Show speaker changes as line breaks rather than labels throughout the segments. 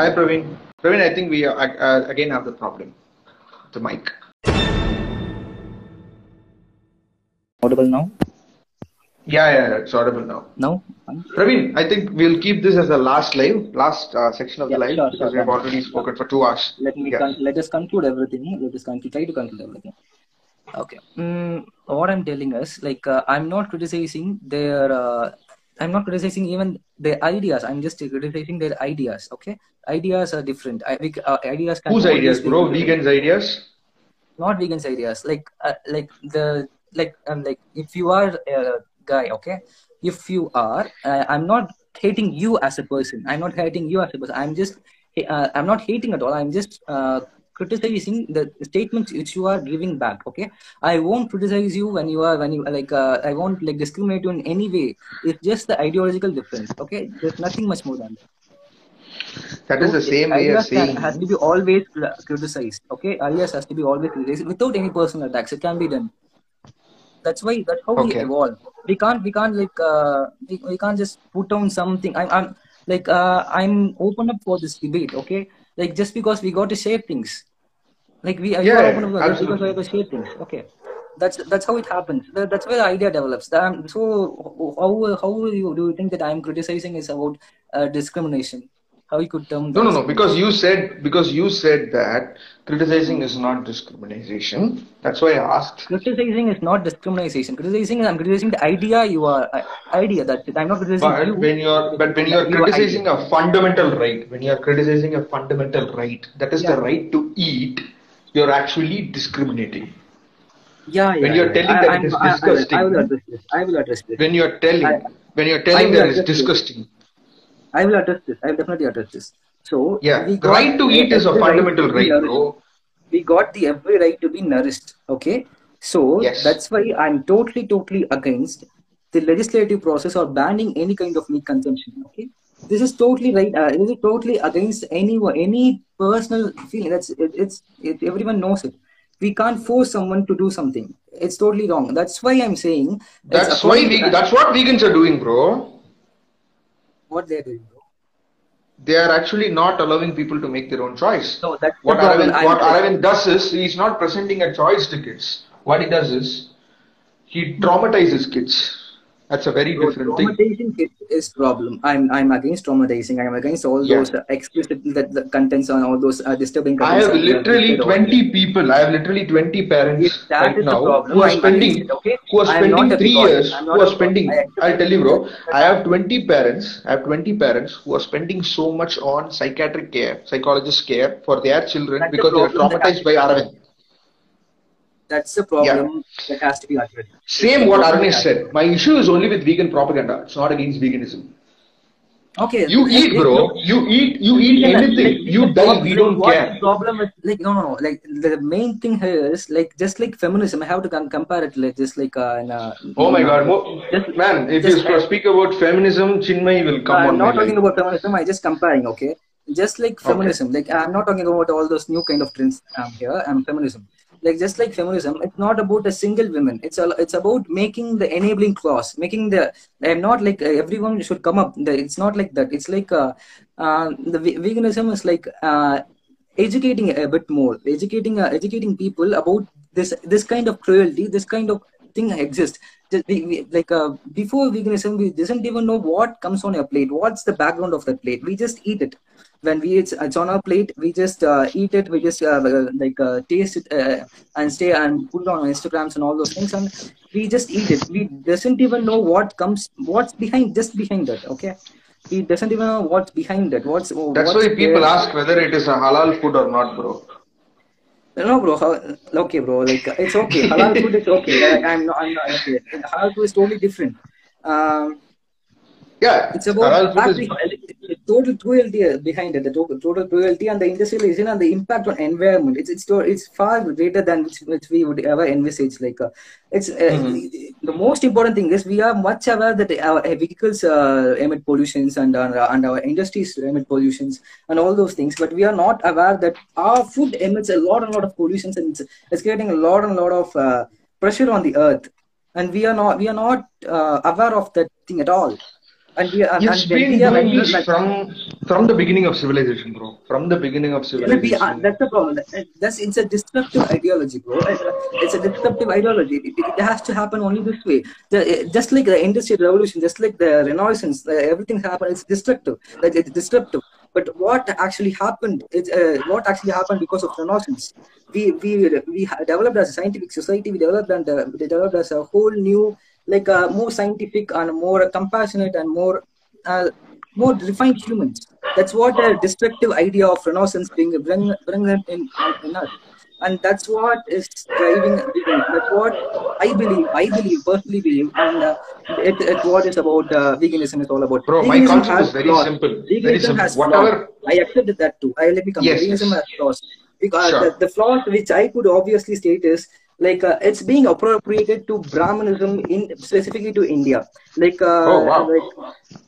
Hi, Praveen. Praveen, I think we uh, uh, again have the problem. The mic.
audible now
Yeah, yeah, yeah, it's audible now.
now
Praveen, I think we'll keep this as the last live, last uh, section of
Yeah,
the live
sure,
because
sure,
we've
done.
already spoken for two hours.
let me
Yeah.
con- let us conclude everything let us conclude try to conclude everything okay mm, what i'm telling us like uh, i'm not criticizing their uh, i'm not criticizing even their ideas. I'm just criticizing their ideas okay? Ideas are different. I, we, uh, ideas can
Whose ideas, bro? Vegans' ideas?
not vegans ideas. Like uh, like the like um, like if you are a guy okay? If you are uh, i'm not hating you as a person. I'm not hating you as a person. I'm just uh, i'm not hating at all. I'm just uh, criticizing the statements which you are giving back okay i won't criticize you when you are when you like uh, i won't like discriminate you in any way it's just the ideological difference okay there's nothing much more than that
That is the same way
can,
saying.
has to be always criticized. Okay, ideas has to be always criticized without any personal attacks. It can be done. That's why that's how we evolve. We can't we can't like uh, we, we can't just put down something. I'm I'm like uh, I'm open up for this debate. Okay, like just because we got to share things, like we
Yeah,
are open up for- because we have to share things. Okay. That's that's how it happens. That, that's where the idea develops. Um, so how how do you, do you think that I'm criticizing is about uh, discrimination? How you could term
No, no, no. Because you said because you said that criticizing is not discrimination. That's why I asked.
criticizing is not discrimination. Criticizing is I'm criticizing the idea you are uh, idea. that. I'm not criticizing
But
you.
when you're but when you're
Your
criticizing
idea.
a fundamental right, when you're criticizing a fundamental right, that is the right to eat, you're actually discriminating.
Yeah,
When
yeah,
you're
yeah.
telling
I,
that
I'm,
it is
I, I, will, I
disgusting,
will address this. I will address this.
when you're telling
I,
when you're telling
will
that it's disgusting,
I will address this. I will definitely address this. So
yeah, the
got
right to eat is a
every right
fundamental right, bro.
We got the every right to be nourished. Okay. So
Yes.
that's why I'm totally, totally against the legislative process or banning any kind of meat consumption. Okay. This is totally right. Uh, this is totally against any any personal feeling. That's it, it's it, everyone knows it. We can't force someone to do something. It's totally wrong. That's why I'm saying
That's why we, that's what vegans are doing, bro.
what they're doing. bro.
They are actually not allowing people to make their own choice.
So that's
What. Aravind,
I'm
what Aravind does is he's not presenting a choice to kids. What he does is he traumatizes kids. That's a very
Bro,
different thing.
traumatizing kids is problem. I'm I'm against traumatizing. I'm against all
Yeah.
those explicit that the contents on all those uh, disturbing
I
contents.
have
have
literally 20 people, I have literally 20 parents right
is
now who are spending,
it. Okay,
who are
I am not
spending three years, who are spending, I'll tell you, bro. I have 20 parents, I have 20 parents who are spending so much on psychiatric care, psychologist care for their children
That's
because they are
problem that has
traumatized by Aravind.
That's
Yeah.
problem that has to be addressed.
Same what
problem that
Aravind
has-
said. My issue is only with vegan propaganda. It's not against veganism.
Okay.
You
like-
eat, bro. You eat, you eat
vegan-
anything.
like,
You die. We don't
what's
care.
the problem like no no no like the main thing here is like just like feminism. I have to com- compare it like just like uh, in, uh,
Oh my God, Mo-
just-
man! If
just,
you speak about feminism, Chinmay will come
I'm
on my
not talking
life.
about feminism. I just comparing. Okay, just like
Okay.
feminism. Like I'm not talking about all those new kind of trends um, here. I'm feminism. Like just like feminism, it's not about a single woman. It's a, it's about making the enabling clause, making the. I'm not like uh, everyone should come up. It's not like that. It's like uh, uh, the ve- veganism is like uh, educating a bit more, educating uh, educating people about this this kind of cruelty, this kind of thing exists. Like uh, before veganism, we doesn't even know what comes on your plate. What's the background of that plate? We just eat it. When we it's, it's on our plate, we just uh, eat it. We just uh, like uh, taste it uh, and stay and put it on Instagrams and all those things, and we just eat it. We doesn't even know what comes, what's behind, just behind that. Okay, he doesn't even know what's behind that What's
That's
what's
why people
there.
ask whether it is a halal food or not, bro.
No, bro. Okay, bro. Like it's okay. Halal food is okay. Like, I'm not. I'm not. Okay. Halal food is totally different. Um,
Yeah,
it's about
halal food is.
the total cruelty behind it, the total, total cruelty and the industrialization and the impact on environment. It's it's it's far greater than which, which we would ever envisage. Like uh, it's uh, the most important thing is we are much aware that our vehicles uh, emit pollutions and our, and our industries emit pollutions and all those things, but we are not aware that our food emits a lot and lot of pollutions and it's, it's creating a lot and lot of uh, pressure on the earth, and we are not we are not uh, aware of that thing at all and we are and when
been
we are when like,
from from the beginning of civilization, bro. From the beginning of
uh,
civilization.
that's the problem. That's it's a destructive ideology, bro. It's a, destructive ideology. It, it has to happen only this way. The, just like the industrial revolution, just like the Renaissance, everything happened. It's destructive. Like it's disruptive. But what actually happened? Uh, what actually happened because of Renaissance. We we we developed as a scientific society. We developed and uh, we developed as a whole new, like uh, more scientific and more compassionate and more. Uh, more refined humans. That's what a destructive idea of Renaissance bring bring bring in, in, in us, and that's what is driving. veganism. That's what I believe. I believe personally believe, and uh, it, it what is about uh, veganism is all about.
Bro, my
Veganism
concept is very
flaws.
simple. Very
Veganism
simple.
has
Whatever.
flaws. I accepted that too. I let me come.
Yes,
Veganism
yes.
has flaws. Because
Sure.
the, the flaws which I could obviously state is like uh, it's being appropriated to Brahmanism in specifically to India. Like uh,
Oh, wow.
like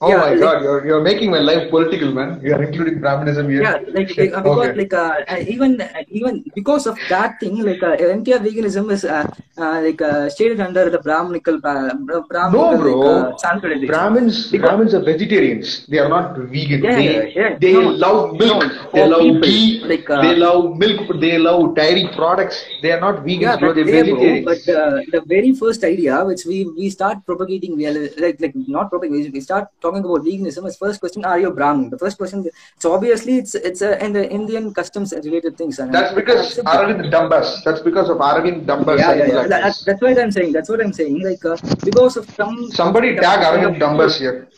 Oh
yeah,
my
like-
god, you're, you're making my life political, man. You are including Brahmanism here.
yeah like, uh, because
okay.
like uh, uh, even uh, even because of that thing like uh, entire veganism is uh, uh, like uh, shaded under the brahminical uh, Bra-
No, bro.
like, uh,
Brahmins,
Because-
Brahmins are vegetarians. They are not vegan.
Yeah,
they
yeah,
they
No,
love milk.
no,
they love
people,
ghee.
like, uh,
they love milk. They love dairy products. They are not vegan.
yeah,
bro.
But,
They're
yeah, bro, but uh, the very first idea which we we start propagating, we are, like like not propagating, we start talking about veganism. Is first question: Are you Brahmin? The first question. So obviously, it's it's uh, in the Indian customs related things. And
That's because
accept that.
Aravind Dumbas. That's because of Aravind Dumbas.
yeah, yeah, yeah.
like
That, that's what I'm saying. That's what I'm saying. Like uh, because of some
Somebody tag
kind
Aravind
of-
Dumbas here.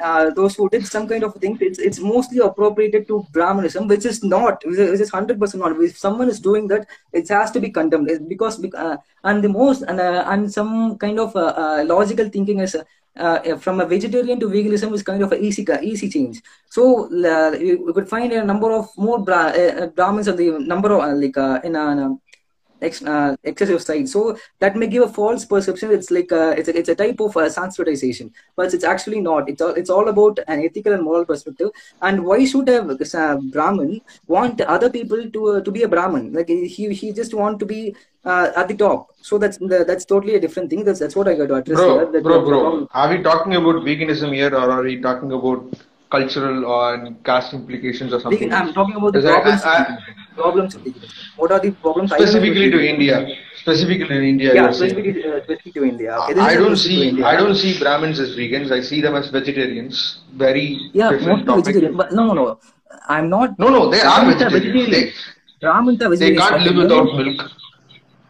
Uh, those who did some kind of thing, it's it's mostly appropriated to Brahmanism, which is not, which is- hundred percent not. If someone is doing that, it has to be condemned because uh, and the most and uh, and some kind of uh, uh, logical thinking is. Uh, from a vegetarian to veganism is kind of an easy easy change. So you, you could find a number of more bra- Brahmins of the number of like in a ex, uh, excessive side. So that may give a false perception. It's like uh, it's a, it's a type of uh, Sanskritization, but it's actually not. It's all it's all about an ethical and moral perspective. And why should a uh, Brahmin want other people to uh, to be a Brahmin? Like he he just want to be uh, at the top. So that's the, that's totally a different thing. That's that's what I got to address here.
Bro,
That-
bro, bro. Are we talking about veganism here or are we talking about cultural or caste implications or something?
I'm talking about the
Because I-
problems.
I-
problems of veganism. What are the problems?
Specifically to? India. Specifically to India.
Yeah, specifically, uh, specifically to India. Okay,
I don't see
India.
I don't see Brahmins as vegans. I see them as vegetarians. Very
Yeah,
different topic.
vegetarian. But no, no, no. I'm not.
No, no, they are vegetarians. They,
Brahmins are
they can't live
the
without milk.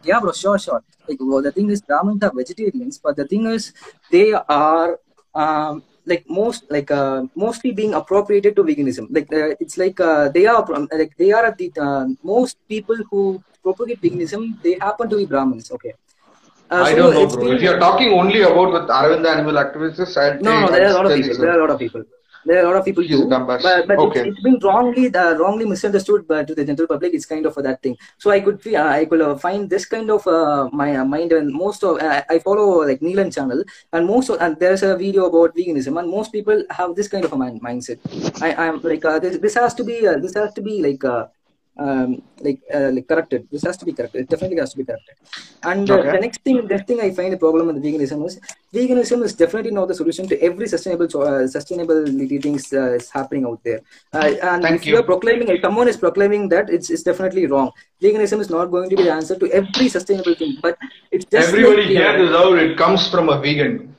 Yeah, bro, sure, sure. Like, well, the thing is, Brahmins are vegetarians, but the thing is, they are um, like most like uh, mostly being appropriated to veganism. Like, uh, it's like uh, they are like they are the uh, most people who propagate veganism. They happen to be Brahmins. Okay. Uh,
I
so
don't know, bro.
been-
If you're talking only about with Aravind animal activists,
No, no, there are a lot of people. There are a lot of people. There are a lot of people
He's
too.
a dumbass.
But, but
Okay.
it's, it's been wrongly uh, wrongly misunderstood by, to the general public. It's kind of that thing. So I could feel- I could uh, find this kind of uh, my uh, mind and most of uh, I follow like Neelan channel and most of and there's a video about veganism and most people have this kind of a mind, mindset. I I'm like uh, this, this has to be uh, this has to be like. Uh, um, like uh, like corrected. This has to be corrected. It definitely has to be corrected. And uh, the next thing, next thing I find a problem with veganism is veganism is definitely not the solution to every sustainable uh, sustainability things uh, is happening out there. Uh, and
Thank
if
you.
you are proclaiming, if someone is proclaiming that, it's it's definitely wrong. Veganism is not going to be the answer to every sustainable thing, but it's just
Everybody
like,
hear
uh,
this out. It comes from a vegan.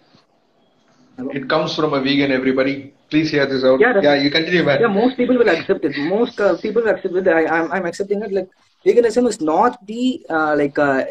It comes from a vegan. Everybody, please hear this out.
Yeah,
yeah you continue, man.
yeah, most people will accept it. Most uh, people will accept it. I, I'm, I'm accepting it. Like veganism is not the uh, like uh,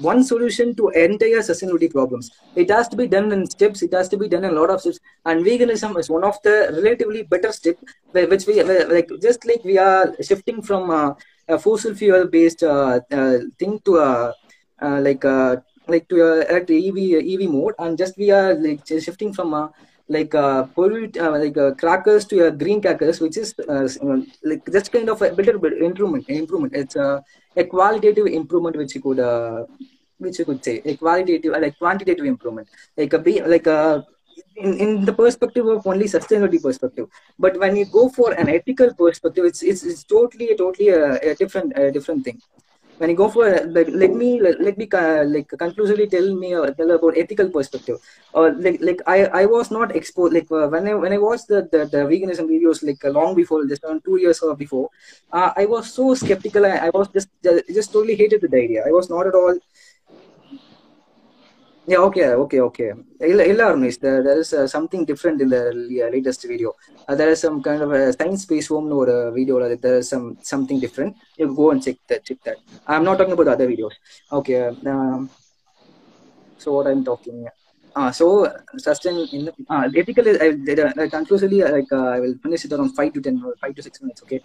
one solution to entire sustainability problems. It has to be done in steps. It has to be done in a lot of steps. And veganism is one of the relatively better step, which we like just like we are shifting from uh, a fossil fuel based uh, uh, thing to a uh, like uh, like to a EV EV mode, and just we are like shifting from a like uh, pollute uh, like uh, crackers to a green crackers, which is uh, uh, like just kind of a little bit improvement. Improvement. It's a, a qualitative improvement, which you could uh, which you could say a qualitative uh, like quantitative improvement, like a be like a in, in the perspective of only sustainability perspective. But when you go for an ethical perspective, it's it's, it's totally totally a, a different a different thing. When you go for like let me let, let me uh, like conclusively tell me uh, tell about ethical perspective. Or like like i i was not exposed like uh, when i when i watched the, the, the veganism videos like uh, long before just around two years or before uh, i was so skeptical. I, I was just just totally hated the idea. I was not at all yeah, okay, okay, okay. Illa, illa Arunish, there, there is uh, something different in the uh, latest video. Uh, there is some kind of a science space home or a video like there is some something different. You go and check that. Check that. I'm not talking about the other videos. Okay. Um, so what I'm talking. Uh, so sustain in uh, ethical I, I conclusively like uh, I will finish it around five to ten or five to six minutes. Okay.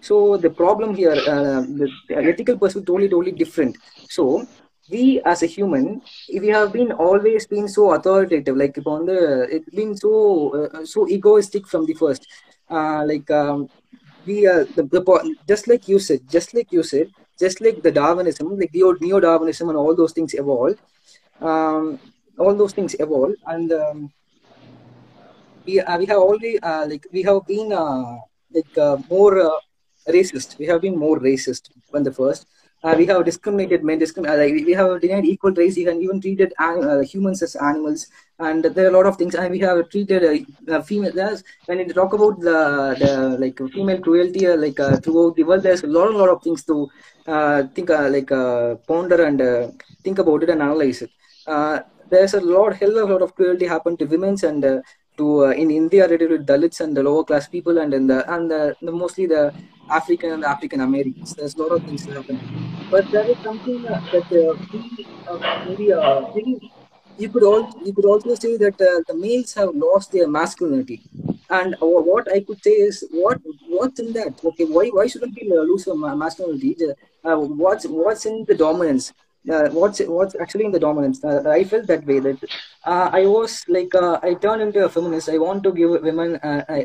So the problem here, uh, the, the ethical perspective totally totally different. So we as a human we have been always been so authoritative like upon the it's been so uh, so egoistic from the first. Uh, like um, we uh, the, the just like you said just like you said just like the darwinism like neo neo darwinism and all those things evolved um, all those things evolve and um, we, uh, we have already uh, like we have been uh, like uh, more uh, racist. We have been more racist when the first uh, we have discriminated men, discrim- uh, like we have denied equal rights, even even treated uh, humans as animals, and there are a lot of things. And we have treated uh, female. When you talk about the, the like female cruelty, uh, like uh, throughout the world, there's a lot, a lot of things to think, like ponder and think about it and analyze it. there's a lot, hell of a lot of cruelty happened to women's and to uh, in India related to Dalits and the lower class people and in the and the, the mostly the African and the African Americans. There's a lot of things happening, but there is something uh, that uh, we, maybe maybe you could also you could also say that the males have lost their masculinity. And what I could say is what what's in that? Okay, why why shouldn't we lose our masculinity? what's what's in the dominance? Uh, what's what's actually in the dominance. Uh, I felt that way that uh, I was like I turned into a feminist. I want to give women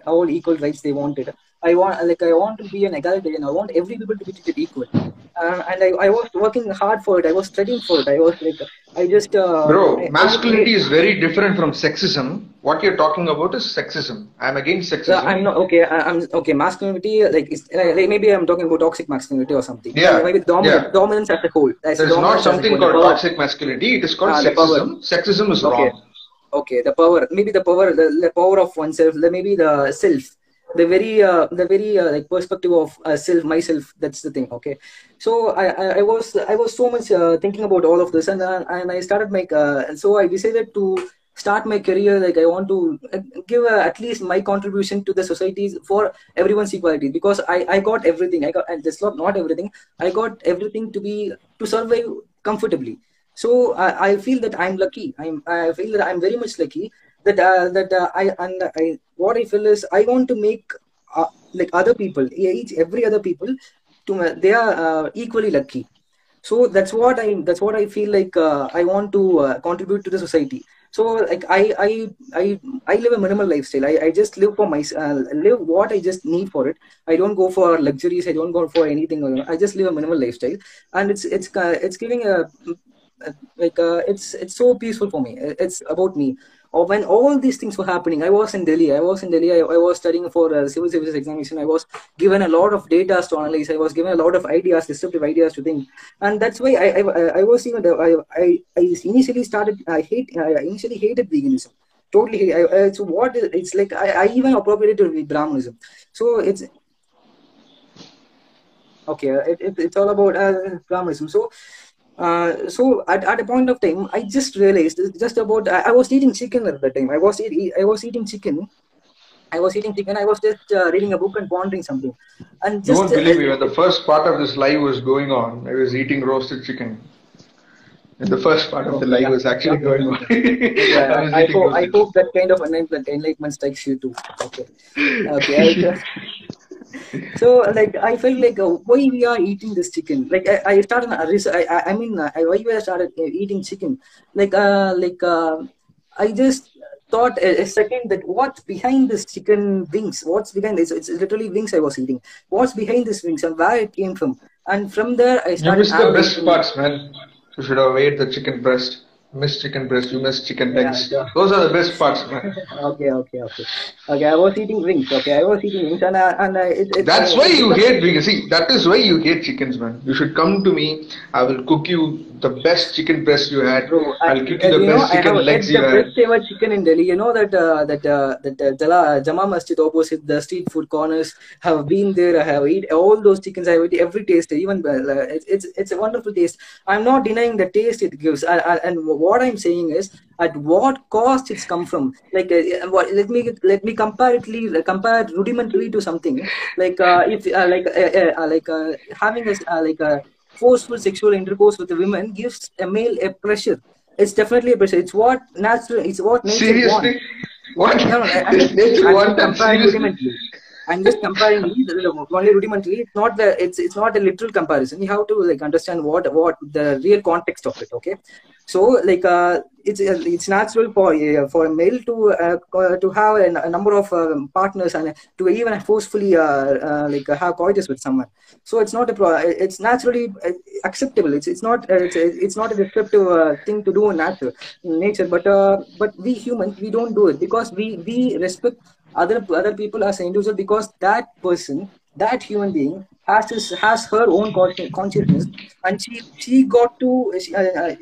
all equal rights they wanted. I want like I want to be an egalitarian. I want every people to be treated equal. and I, I was working hard for it. I was studying for it. I was like I just
bro masculinity I, is very different from sexism. What you're talking about is sexism. I'm against sexism.
I'm not okay. I, am okay. Masculinity like, is, like maybe I'm talking about toxic masculinity or something.
Yeah.
Maybe dominance,
yeah.
dominance as a whole.
There's not something called toxic masculinity. It is called
Ah,
sexism. Sexism is
okay.
wrong.
Okay, the power, maybe the power, the, the power of oneself, the, maybe the self, the very, uh, the very uh, like perspective of uh, self, myself. That's the thing. Okay, so I, I, I was, I was so much uh, thinking about all of this, and uh, and I started my, uh, so I decided to start my career like I want to give at least my contribution to the societies for everyone's equality because I, I got everything. I got and that's not not everything. I got everything to be to survive comfortably. So I, I feel that I'm lucky. I'm I feel that I'm very much lucky that uh, that uh, I and I what I feel is I want to make uh, like other people each every other people to uh, they are uh, equally lucky. So that's what I that's what I feel like uh, I want to contribute to the society. So like I I I I live a minimal lifestyle. I, I just live for my live what I just need for it. I don't go for luxuries. I don't go for anything. I just live a minimal lifestyle, and it's it's it's giving a like it's it's so peaceful for me. It's about me. Or when all these things were happening, I was in Delhi. I was in Delhi. I, I was studying for a civil services examination. I was given a lot of data to analyze. I was given a lot of ideas, disruptive ideas to think, and that's why I I, I was even I, I I initially started. I hate. I initially hated veganism. Totally. I, I, so what is, it's like I, I even appropriated with Brahmanism. So it's okay. It, it, it's all about uh, Brahmanism. So uh, so at, at a point of time, I just realized just about I, I was eating chicken at that time. I was eat, I was eating chicken. I was eating chicken. I was just uh, reading a book and pondering something. And
You
just
won't believe me, when the first part of this live was going on, I was eating roasted chicken. And the first part of the live was actually going on.
yeah,
I
I, hope, I hope that kind of enlightenment, enlightenment strikes you too. Okay. Okay. I- so like I felt like uh, why we are eating this chicken. Like I, I started. I, I, mean, uh, I, why we started uh, eating chicken. Like uh, like uh, I just thought a, a second that what's behind this chicken wings? What's behind this? It's literally wings I was eating. What's behind this wings and where it came from? And from there I started.
You missed the best parts, man. You should have ate the chicken breast. Miss chicken breast, you miss chicken
Yeah,
legs. Those are the best parts, man.
okay, okay, okay. Okay, I was eating wings. Okay, I was eating wings, and I, and uh, it, it,
That's
uh,
why you hate vegan. See, that is why you hate chickens, man. You should come to me. I will cook you the best chicken breast you had.
Bro, I,
I'll cook
uh,
you the
you know,
best
I
chicken
have
legs you
the
had.
best ever chicken in Delhi. You know that uh, that uh, that uh, Jala, Jama Masjid opposite the street food corners. Have been there. I have eaten all those chickens. I have eaten every taste. Even uh, it's, it's it's a wonderful taste. I'm not denying the taste it gives. I, I, and what I'm saying is, at what cost it's come from. Like uh, what, let me let me comparatively compare rudimentally to something. Like uh, if uh, like uh, uh, like uh, having a uh, like a forceful sexual intercourse with a woman gives a male a pressure. It's definitely a pressure. It's what natural. It's what nature
Seriously?
wants.
What?
No, no, I-
Nature
I'm
want
just
that, seriously?
I'm just comparing only rudimentally. It's not the it's it's not a literal comparison. You have to like understand what what the real context of it. Okay, so like uh, it's uh, it's natural for uh, for a male to uh, to have a, number of um, partners and to even forcefully uh, uh, like uh, have coitus with someone. So it's not a pro- it's naturally uh, acceptable. It's it's not uh, it's it's not a descriptive uh, thing to do in nature nature. But uh, but we humans we don't do it because we we respect other other people as an individual because that person that human being has his, has her own consci- consciousness and she she got to she, uh, uh,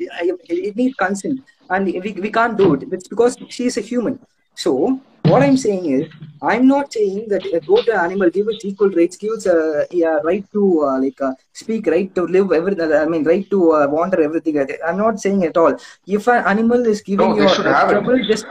it needs consent and we, we can't do it. It's because she is a human. So what i'm saying is i'm not saying that uh, go to an animal give it equal rights give it uh, yeah, right to uh, like uh, speak right to live everything i mean right to uh, wander everything. I'm not saying at all. If an animal is giving
No,
you trouble just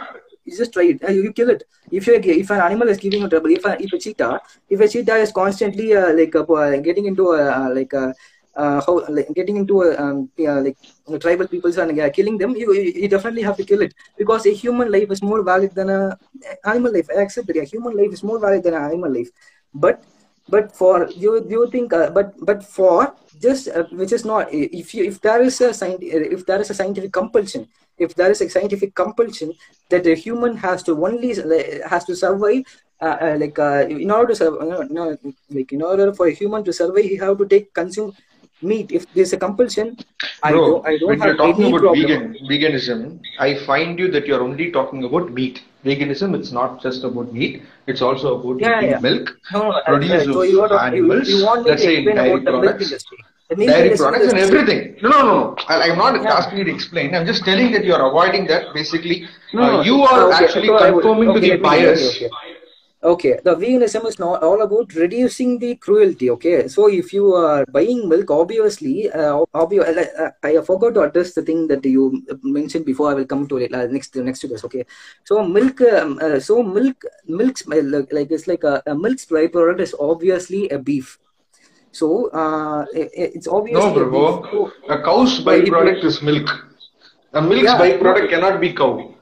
you just try it. Uh, you kill it. If you if an animal is giving you trouble, if a, if a cheetah, if a cheetah is constantly uh, like uh, uh, getting into a uh, like a uh, how like getting into a um, yeah, like tribal peoples and killing them, you, you definitely have to kill it because a human life is more valid than a animal life. I accept it. A human life is more valid than an animal life, but but for you you think uh, but but for just uh, which is not if you if there is a scient- if there is a scientific compulsion if there is a scientific compulsion that a human has to only has to survive uh, uh, like uh, in order to survive no, no, like in order for a human to survive he have to take consume meat. If there's a compulsion i
Bro,
don't i don't
when
have
you're talking
any
about
problem.
vegan, veganism, I find you that you're only talking about meat. Veganism, it's not just about meat, it's also about
Yeah, yeah.
milk,
no, no,
produce
so
of
you, are, you,
animals,
you want me
let's
to
say
explain about the milk
products,
industry. the milk
dairy products and everything. No, no, no, no. I, I'm not
Yeah.
asking you to explain. I'm just telling that you're avoiding that. Basically,
No,
uh, you are
okay,
actually
so
conforming
okay,
to the bias.
okay. Okay, the veganism is not all about reducing the cruelty. Okay, so if you are buying milk, obviously, uh, obvi- uh, I forgot to address the thing that you mentioned before. I will come to it uh, next next to this. Okay, so milk, um, uh, so milk, milk's uh, like it's like a, a milk's byproduct is obviously a beef. So uh, it, it's obviously
No,
a
bro.
So,
A cow's
Well, if you-
byproduct is milk. A milk's
Yeah,
byproduct
no.
cannot be cow.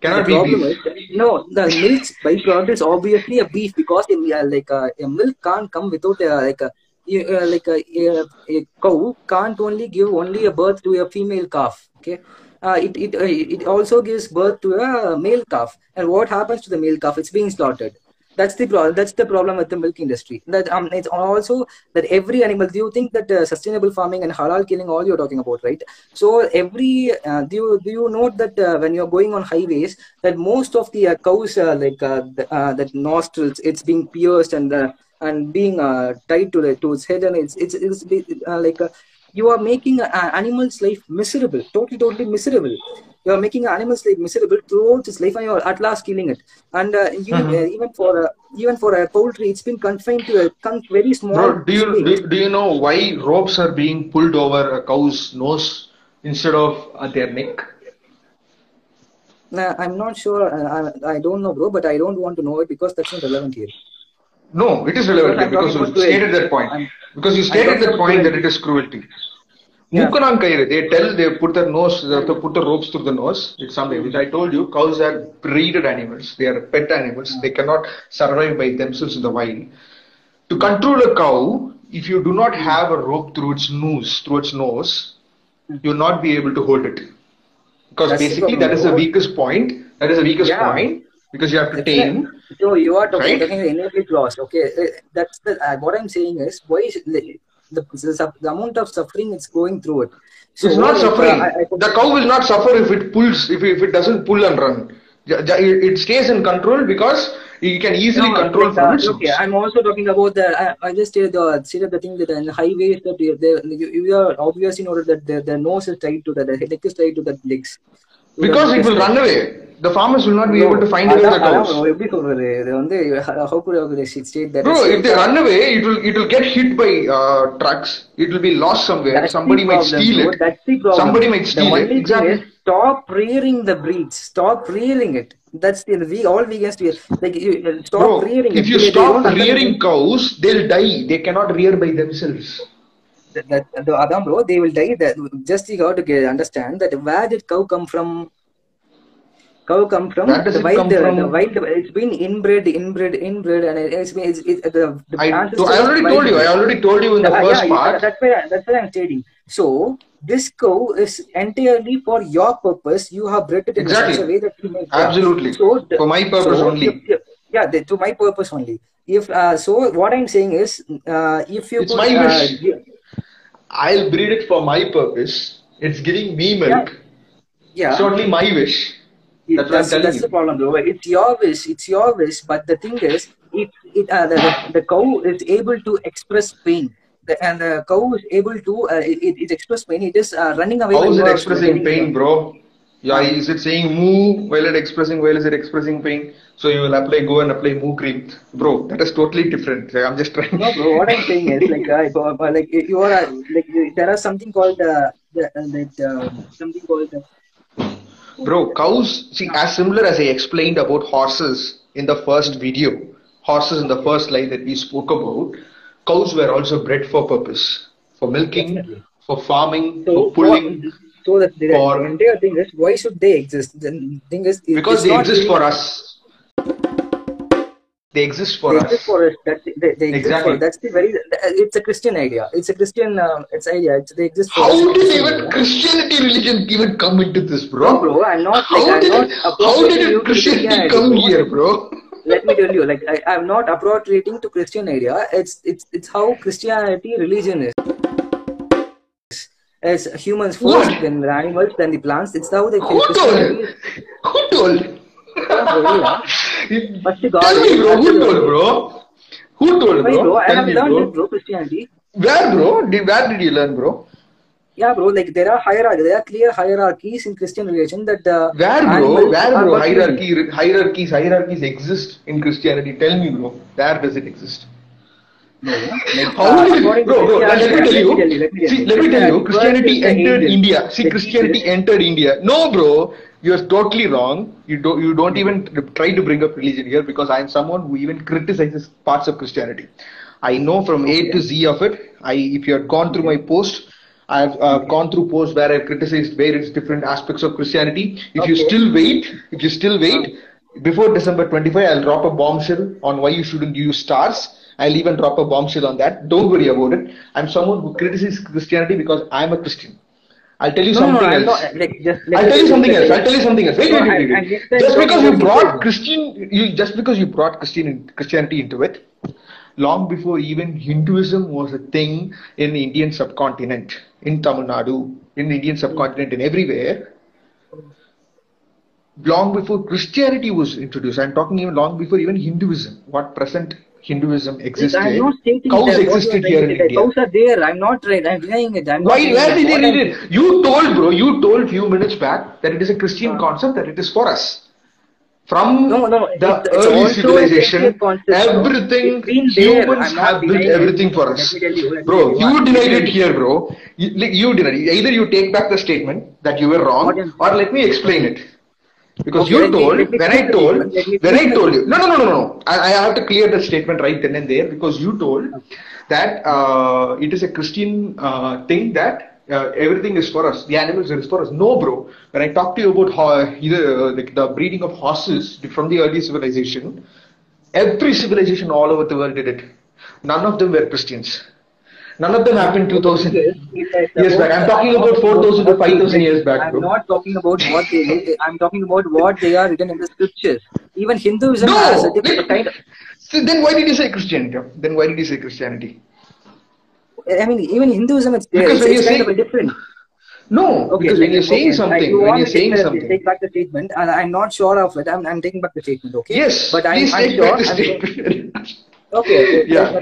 Cannot
the
be beef.
is no the milk's byproduct is obviously a beef because in, uh, like uh, a milk can't come without uh, like a uh, like a, a, a cow can't only give only a birth to a female calf okay uh, it it uh, it also gives birth to a male calf and what happens to the male calf it's being slaughtered that's the problem that's the problem with the milk industry. That um it's also that every animal do you think that uh, sustainable farming and halal killing all you're talking about right? So every uh, do you do you note that uh, when you're going on highways that most of the uh, cows like uh, the, uh, that nostrils it's being pierced and and being tied to the to its head and it's it's, it's like you are making an animal's life miserable totally totally miserable you are making an animal's life miserable throughout its life and you're at last killing it and uh, you,
Mhm.
uh, even for uh, even for a poultry it's been confined to a very small
Bro, do you, do, do you know why ropes are being pulled over a cow's nose instead of at their neck?
Nah, I'm not sure. uh, I, I don't know, bro, but I don't want to know it because that's not relevant here.
No, it is relevant
I'm
because you stated that point.
I'm-
Because you stated that point that it is cruelty.
Yeah.
They tell they put their nose, they have to put the ropes through the nose. It's something which I told you, cows are breeded animals. They are pet animals. They cannot survive by themselves in the wild. To control a cow, if you do not have a rope through its nose, through its nose, you'll not be able to hold it. Because
That's
basically that is the weakest point. That is the weakest
Yeah.
point because you have to tame.
So you are talking,
Right?
talking the enabling clause. Okay, Uh, that's the uh, what I'm saying is why is the, the, the, the amount of suffering it's going through it. So,
it's not suffering.
uh, I- I-
the cow will not suffer if it pulls, if it, if it doesn't pull and run. It stays in control because you can easily
No,
control
uh, okay, I'm also talking about the. I, I just stated the stated the thing that in the highways that you, they, you, you are obviously noted that the, the nose is tied to the, the neck is tied to the legs.
Because it will run away The farmers will not be
No,
able to find away the
அதான் அதான் bro,
cows.
எப்படி சொல்றது இது வந்து how could how could I state that
Bro,
It's
if they
like,
run away, it will it will get hit by uh, trucks. It will be lost somewhere.
That's
Somebody
the
might
problem,
steal
bro.
it.
That's the problem.
Somebody might
the
steal
only
it.
thing
Exactly.
is stop rearing the breeds. Stop rearing it. That's the we all vegans do. Like you, uh, stop
Bro,
rearing
if
it.
you
They- they
stop
don't understand
rearing
it.
cows, they'll die. They cannot rear by themselves.
that, that, the Adam bro, they will die. That just you got to get, understand that where did cow come from? Cow come from
Where
the
it
wild.
come
the,
from?
the wild. It's been inbred, inbred, inbred, and it's been. It's, it's, the, the
I,
ancestors
I already told you. I already told you in the
Yeah,
first
yeah,
part.
That's why that's why I'm stating. So this cow is entirely for your purpose. You have bred it in
Exactly.
such a way that you make.
Absolutely.
So the-
For my purpose
so
only.
if- yeah, the, to my purpose only. If uh, so, what I'm saying is, uh, if you
It's
could,
my
uh,
wish. I'll breed it for my purpose. It's giving me milk.
yeah,
It's only my wish. That's
that's, that's the problem, bro. It's your wish. It's your wish. But the thing is, it, it uh, the, the, the cow is able to express pain. The, and the cow is able to uh, it, it, it express pain. It is uh, running away.
How is it expressing pain, bro? Yeah, is it saying moo while it expressing while is it expressing pain? So you will apply go and apply moo cream, bro. That is totally different. I'm just trying.
No, bro. What I'm saying is like, uh, like you are uh, like there are something called uh, the, uh, that uh, something called.
Bro, cows, see, as similar as I explained about horses in the first video, horses in the first slide that we spoke about, cows were also bred for purpose, for milking, for farming,
so
for pulling,
so that the, entire thing is why should they exist? The thing is
because they exist for us. They exist for
they
us.
exist for us. That's they, they exist
Exactly.
for. That's the very. It's a Christian idea. It's a Christian. Uh, it's idea. It's, they exist for. us.
How did even
idea.
Christianity religion even come into this,
No,
bro?
bro. I'm not.
How
like, I'm
did
not
it, how did it Christianity
Christianity,
come
bro.
here, bro?
Let me tell you, like I, I'm not appropriating to Christian idea. It's it's it's how Christianity religion is. As humans first,
What?
then the animals, then the plants. It's how the
Who told?
Christianity is.
Who told?
First God,
Tell me, bro. Who told, bro? Who told,
bro?
bro?
I
Tell
have
me,
learned
bro.
it, bro. Christianity.
Where, bro? Did, where did you learn, bro?
Yeah, bro. Like there are hierarchy. There are clear hierarchies in Christian religion that uh,
Where, bro? Where, bro? Hierarchy, hierarchies, hierarchies exist in Christianity. Tell me, bro. Where does it exist?
No, like,
How
uh,
did bro, bro, let me tell you,
let me tell
see, let me tell you,
Christianity
Christianity
was the
entered. India. See, Christianity entered India. No, bro, you're totally wrong. You don't, you don't even try to bring up religion here because I am someone who even criticizes parts of Christianity. I know from A to Z of it. I, if you had gone through my post, I've uh, gone through posts where I've criticized various different aspects of Christianity. If you still wait, if you still wait, before December 25, I'll drop a bombshell on why you shouldn't use stars. I'll even drop a bombshell on that. Don't worry about it. I'm someone who criticizes Christianity because I'm a Christian. I'll tell you
No, no,
something
I'm
else.
not, like, just,
I'll tell you something else. I'll tell you something else. Wait,
No,
wait, wait, wait. Just because you brought. Christian, you just because you brought Christian Christianity into it, long before even Hinduism was a thing in the Indian subcontinent, in Tamil Nadu, in the Indian subcontinent, and everywhere. Long before Christianity was introduced, I'm talking even long before even Hinduism, what present Hinduism existed.
I'm not stating
Cows
that
existed here in India.
Cows are there. I'm not right. I'm denying it. I'm not
Why? Where did they read it? You told, bro. You told few minutes back that it is a Christian
Uh.
concept that it is for us. From
No, no,
the
it's- it's
early
a
civilization,
concept,
everything
there.
humans
I'm
have built
denying it.
everything for us.
you,
Bro,
you
denied it here, bro. You, like, you denied it. Either you take back the statement that you were wrong, or let me explain it. Because
Okay,
you told,
me
when I told,
statement. Let me
when I told you, no, no, no, no, no. I, I have to clear the statement right then and there because you told that uh, it is a Christian uh, thing that uh, everything is for us. The animals are for us. No, bro. When I talk to you about ho- either uh, like the breeding of horses from the early civilization, every civilization all over the world did it. None of them were Christians. None of them happened 2000
Yes,
years back. I'm talking about 4,000 to 5,000 years back,
I'm not talking about what they. I'm talking about what they are written in the scriptures. Even Hinduism has a
No!
different kind. Of,
So then why did you say Christianity? Then why did you say Christianity?
I mean, even Hinduism, it's.
Because
It's,
when
it's
you
kind
say-
of different.
No,
Okay,
because when you're saying
okay,
something,
you
when you're saying
take,
something,
take back the statement, and I'm not sure of it. I'm, I'm taking back the statement. Okay.
yes,
But I'm,
please
I'm
take
sure.
back the statement.
Okay, okay.
Yeah.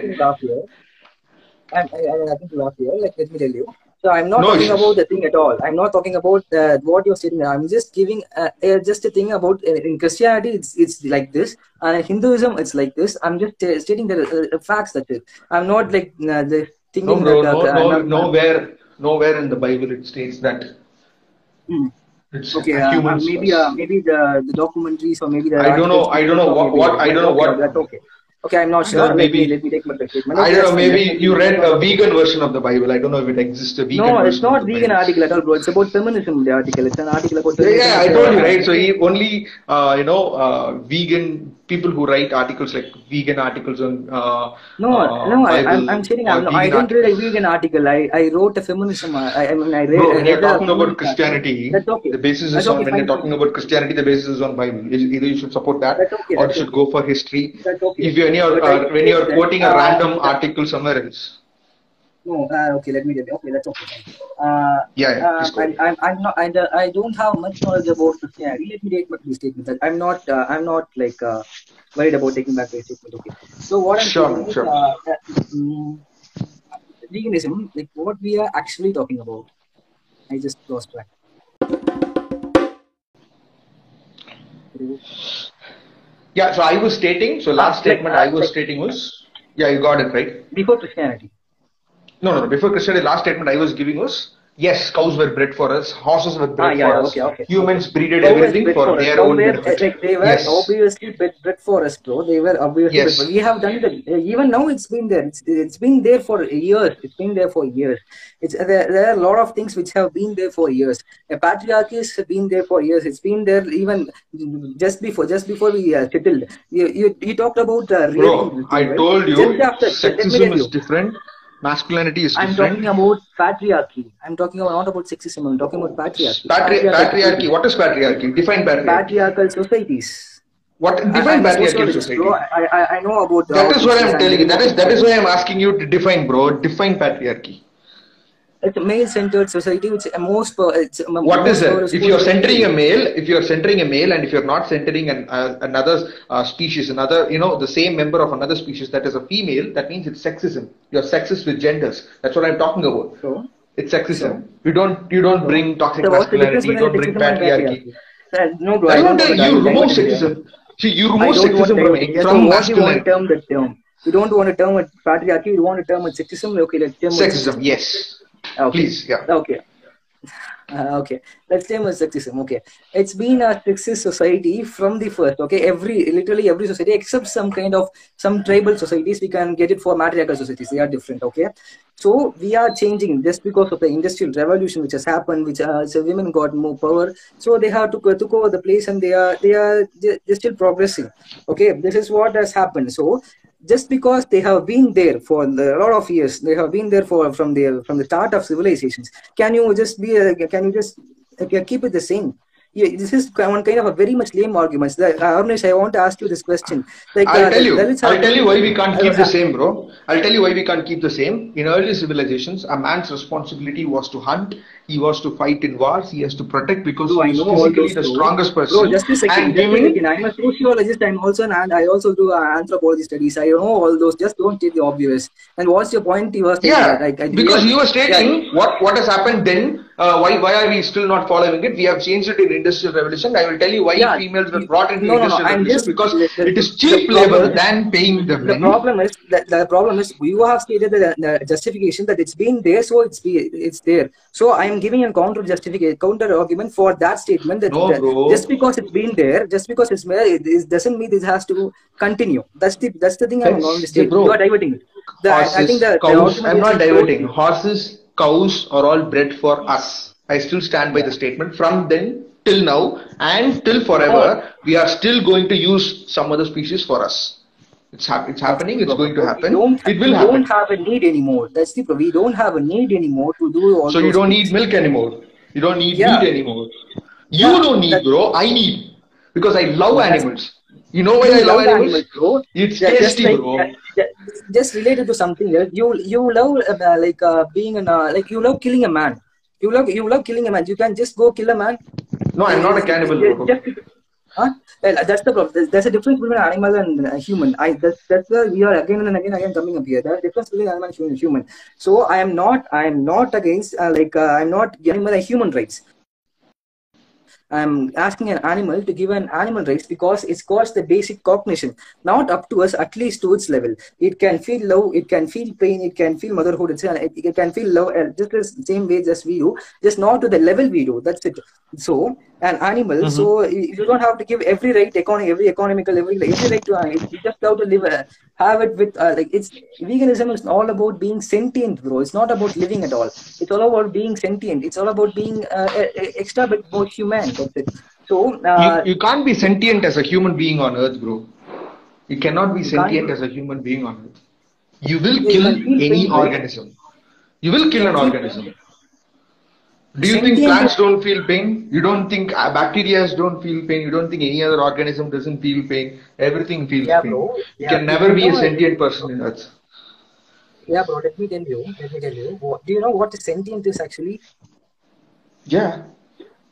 There's nothing to laugh here. I'm, I, I have nothing to here. Like, let me tell you. So I'm not
No
talking about the thing at all. I'm not talking about uh, what you're stating. I'm just giving uh, uh, just a thing about uh, in Christianity. It's it's like this, and in Hinduism it's like this. I'm just uh, stating the uh, facts. That is. it. I'm not like uh, the thinking
No,
that.
no,
uh,
no, nowhere, nowhere in the Bible it states that
Hmm.
it's
Okay, maybe uh, maybe the the documentaries or maybe the.
I don't know- I don't know what- what- I don't know what-
That's okay. Okay, I'm not sure. Let
maybe-
let me take my statement.
I don't know, maybe you read a vegan version of the Bible. I don't know if it exists, a vegan
No, it's not vegan article at all, bro. It's about feminism. The article. It's an article about
Yeah,
feminism.
yeah, I told you, right? So he only, uh, you know, uh, vegan people who write articles like vegan articles on. Uh,
No,
uh,
no, I, I'm,
Bible
I'm saying I'm, I didn't read a vegan article. I, I wrote a feminism. uh, I, I mean, I read. I
when you're talking about Christianity.
Okay.
the basis is on when you're talking about Christianity, the basis is on Bible. Either you should support that,
That's okay,
or you should go for history.
That's okay.
If you when you're uh, when you're quoting a
uh,
random article somewhere else.
No, uh, okay, let me tell you. Okay, that's okay. Uh,
Yeah, yeah,
uh, I'm, I'm, I'm not. I, I don't have much knowledge about Christianity. Let me take back the statement. That I'm not. Uh, I'm not like uh, worried about taking back the statement. Okay. So what I'm
Sure,
saying is,
sure.
uh, that, mm, veganism, like what we are actually talking about. I just lost track.
Yeah, so I was stating. So last statement I was
like-
stating was. Yeah, you got it right.
Before Christianity.
No, no, no. Before Christianity, last statement I was giving was yes, cows were bred for us, horses were bred
Ah, yeah,
for
yeah,
us,
okay, okay.
humans breeded
Cow was
everything
bred
for their
Cow
own benefit.
Like they were
Yes.
obviously bred, bred for us, bro. They were obviously
Yes.
bred for. We have done it. uh, Even now, it's been there. It's, it's been there for years. It's been there for years. It's uh, there, there are a lot of things which have been there for years. A patriarchy has been there for years. It's been there even just before just before we uh, settled. You, you you talked about uh,
Bro, I
right?
told you,
Just after,
sexism is different, masculinity is
I'm talking about patriarchy. I'm talking about not about sexism. I'm talking about patriarchy.
Patri-
Patriarchal
patriarchy. What is patriarchy? Define patriarchy.
patriarchal societies.
What define patriarchal society?
bro. I, I, I know about
That
how
is what I'm telling you. That is that is why I'm asking you to define, bro. Define patriarchy.
It's a male-centered society, which is most. It's
What is it? If you're centering a male, if you're centering a male, and if you're not centering an, uh, another uh, species, another, you know, the same member of another species that is a female, that means it's sexism. You're sexist with genders. That's what I'm talking about.
So,
It's sexism. You don't you don't bring toxic
so the
masculinity. You don't bring patriarchy.
No, bro. I don't
not
want
telling
to
you remove sexism. See, you remove sexism from, from
so what you want
masculinity.
to term that term? You don't want to term it patriarchy. You want to term it sexism. Okay, let's term it
Sexism, yes.
Okay.
Please, yeah.
Okay. Uh, okay, let's name it sexism. Okay, it's been a sexist society from the first. Okay, every literally every society except some kind of some tribal societies, we can get it for matriarchal societies. They are different. Okay, so we are changing just because of the industrial revolution which has happened, which uh, so women got more power, so they have to took over the place and they are they are they're still progressing. Okay, this is what has happened. So just because they have been there for a lot of years they have been there for from the from the start of civilizations can you just be a, can you just uh, keep it the same yeah, this is one kind of a very much lame argument. Uh, Arnish, I want to ask you this question. Like,
I'll
uh,
tell you. I'll tell you why we can't keep
Uh,
the same, bro. I'll tell you why we can't keep the same. In early civilizations, a man's responsibility was to hunt. He was to fight in wars. He has to protect because he is
all
physically the strongest person.
Bro, just a second.
And
just a
women,
second. I'm a sociologist. I'm also an, and I also do uh, anthropology studies. I know all those. Just don't take the obvious. And what's your point? Were saying
yeah,
like, I-
because you were stating
Yeah.
what what has happened then. Uh, why why are we still not following it? We have changed it in industrial revolution. I will tell you why
Yeah.
females were brought into
No, no, no,
industrial revolution
just-
because
the-
it is cheap labor than paying the
The problem is that the problem is you have stated the, the justification that it's been there, so it's be it's there. So I giving a counter justification, counter argument for that statement that,
No,
just because it's been there, just because it's there, it, it doesn't mean this has to continue. That's the that's the thing I'm going to
bro.
You are diverting it. The, I-
horses,
I think the, the
cows.
argument
I'm not diverting. Horses, cows are all bred for us. I still stand by the statement. From then till now and till forever, oh. we are still going to use some other species for us. It's, hap- it's happening. It's going to happen. It will
we
happen.
don't have a need anymore. That's the problem. We don't have a need anymore to do all
So you don't
things.
need milk anymore. You don't need
Yeah.
meat anymore. You
Yeah,
don't need, bro. I need because I love animals. You know why I love
love
animals?
bro.
It's
Yeah, just
tasty,
like,
bro.
just related to something else. You you love uh, like uh, being an uh, like you love killing a man. You love you love killing a man. You can just go kill a man.
No, I'm not a cannibal. Bro.
Just, huh? That's the problem. There's, there's a difference between animal and uh, human. I that's that's where we are again and again again coming up here. There's a difference between animal and human. So I am not I am not against uh, like uh, I'm not animal and human rights. I'm asking an animal to give an animal rights because it's got the basic cognition, not up to us, at least to its level. It can feel love, it can feel pain, it can feel motherhood, it can feel love uh, just the same way as we do, just not to the level we do. That's it. So, an animal,
Mhm.
so you you don't have to give every right, economic, every economical, every, every right to animal. You just have to live, uh, have it with, uh, like, it's veganism is all about being sentient, bro. It's not about living at all. It's all about being sentient. It's all about being uh, extra bit more human. That's it. So, uh,
you, you can't be sentient as a human being on earth, bro. You cannot be
You can't
sentient as a human being on earth. You will kill any organism. You will kill an organism. Do you think plants don't feel pain? You don't think uh, bacteria don't feel pain? You don't think any other organism doesn't feel pain? Everything feels
Yeah,
pain.
bro.
You
Yeah,
can
you
never be a sentient person in earth.
yeah, bro. Let me tell you. Let me tell you. What, do you know what sentient is actually?
Yeah.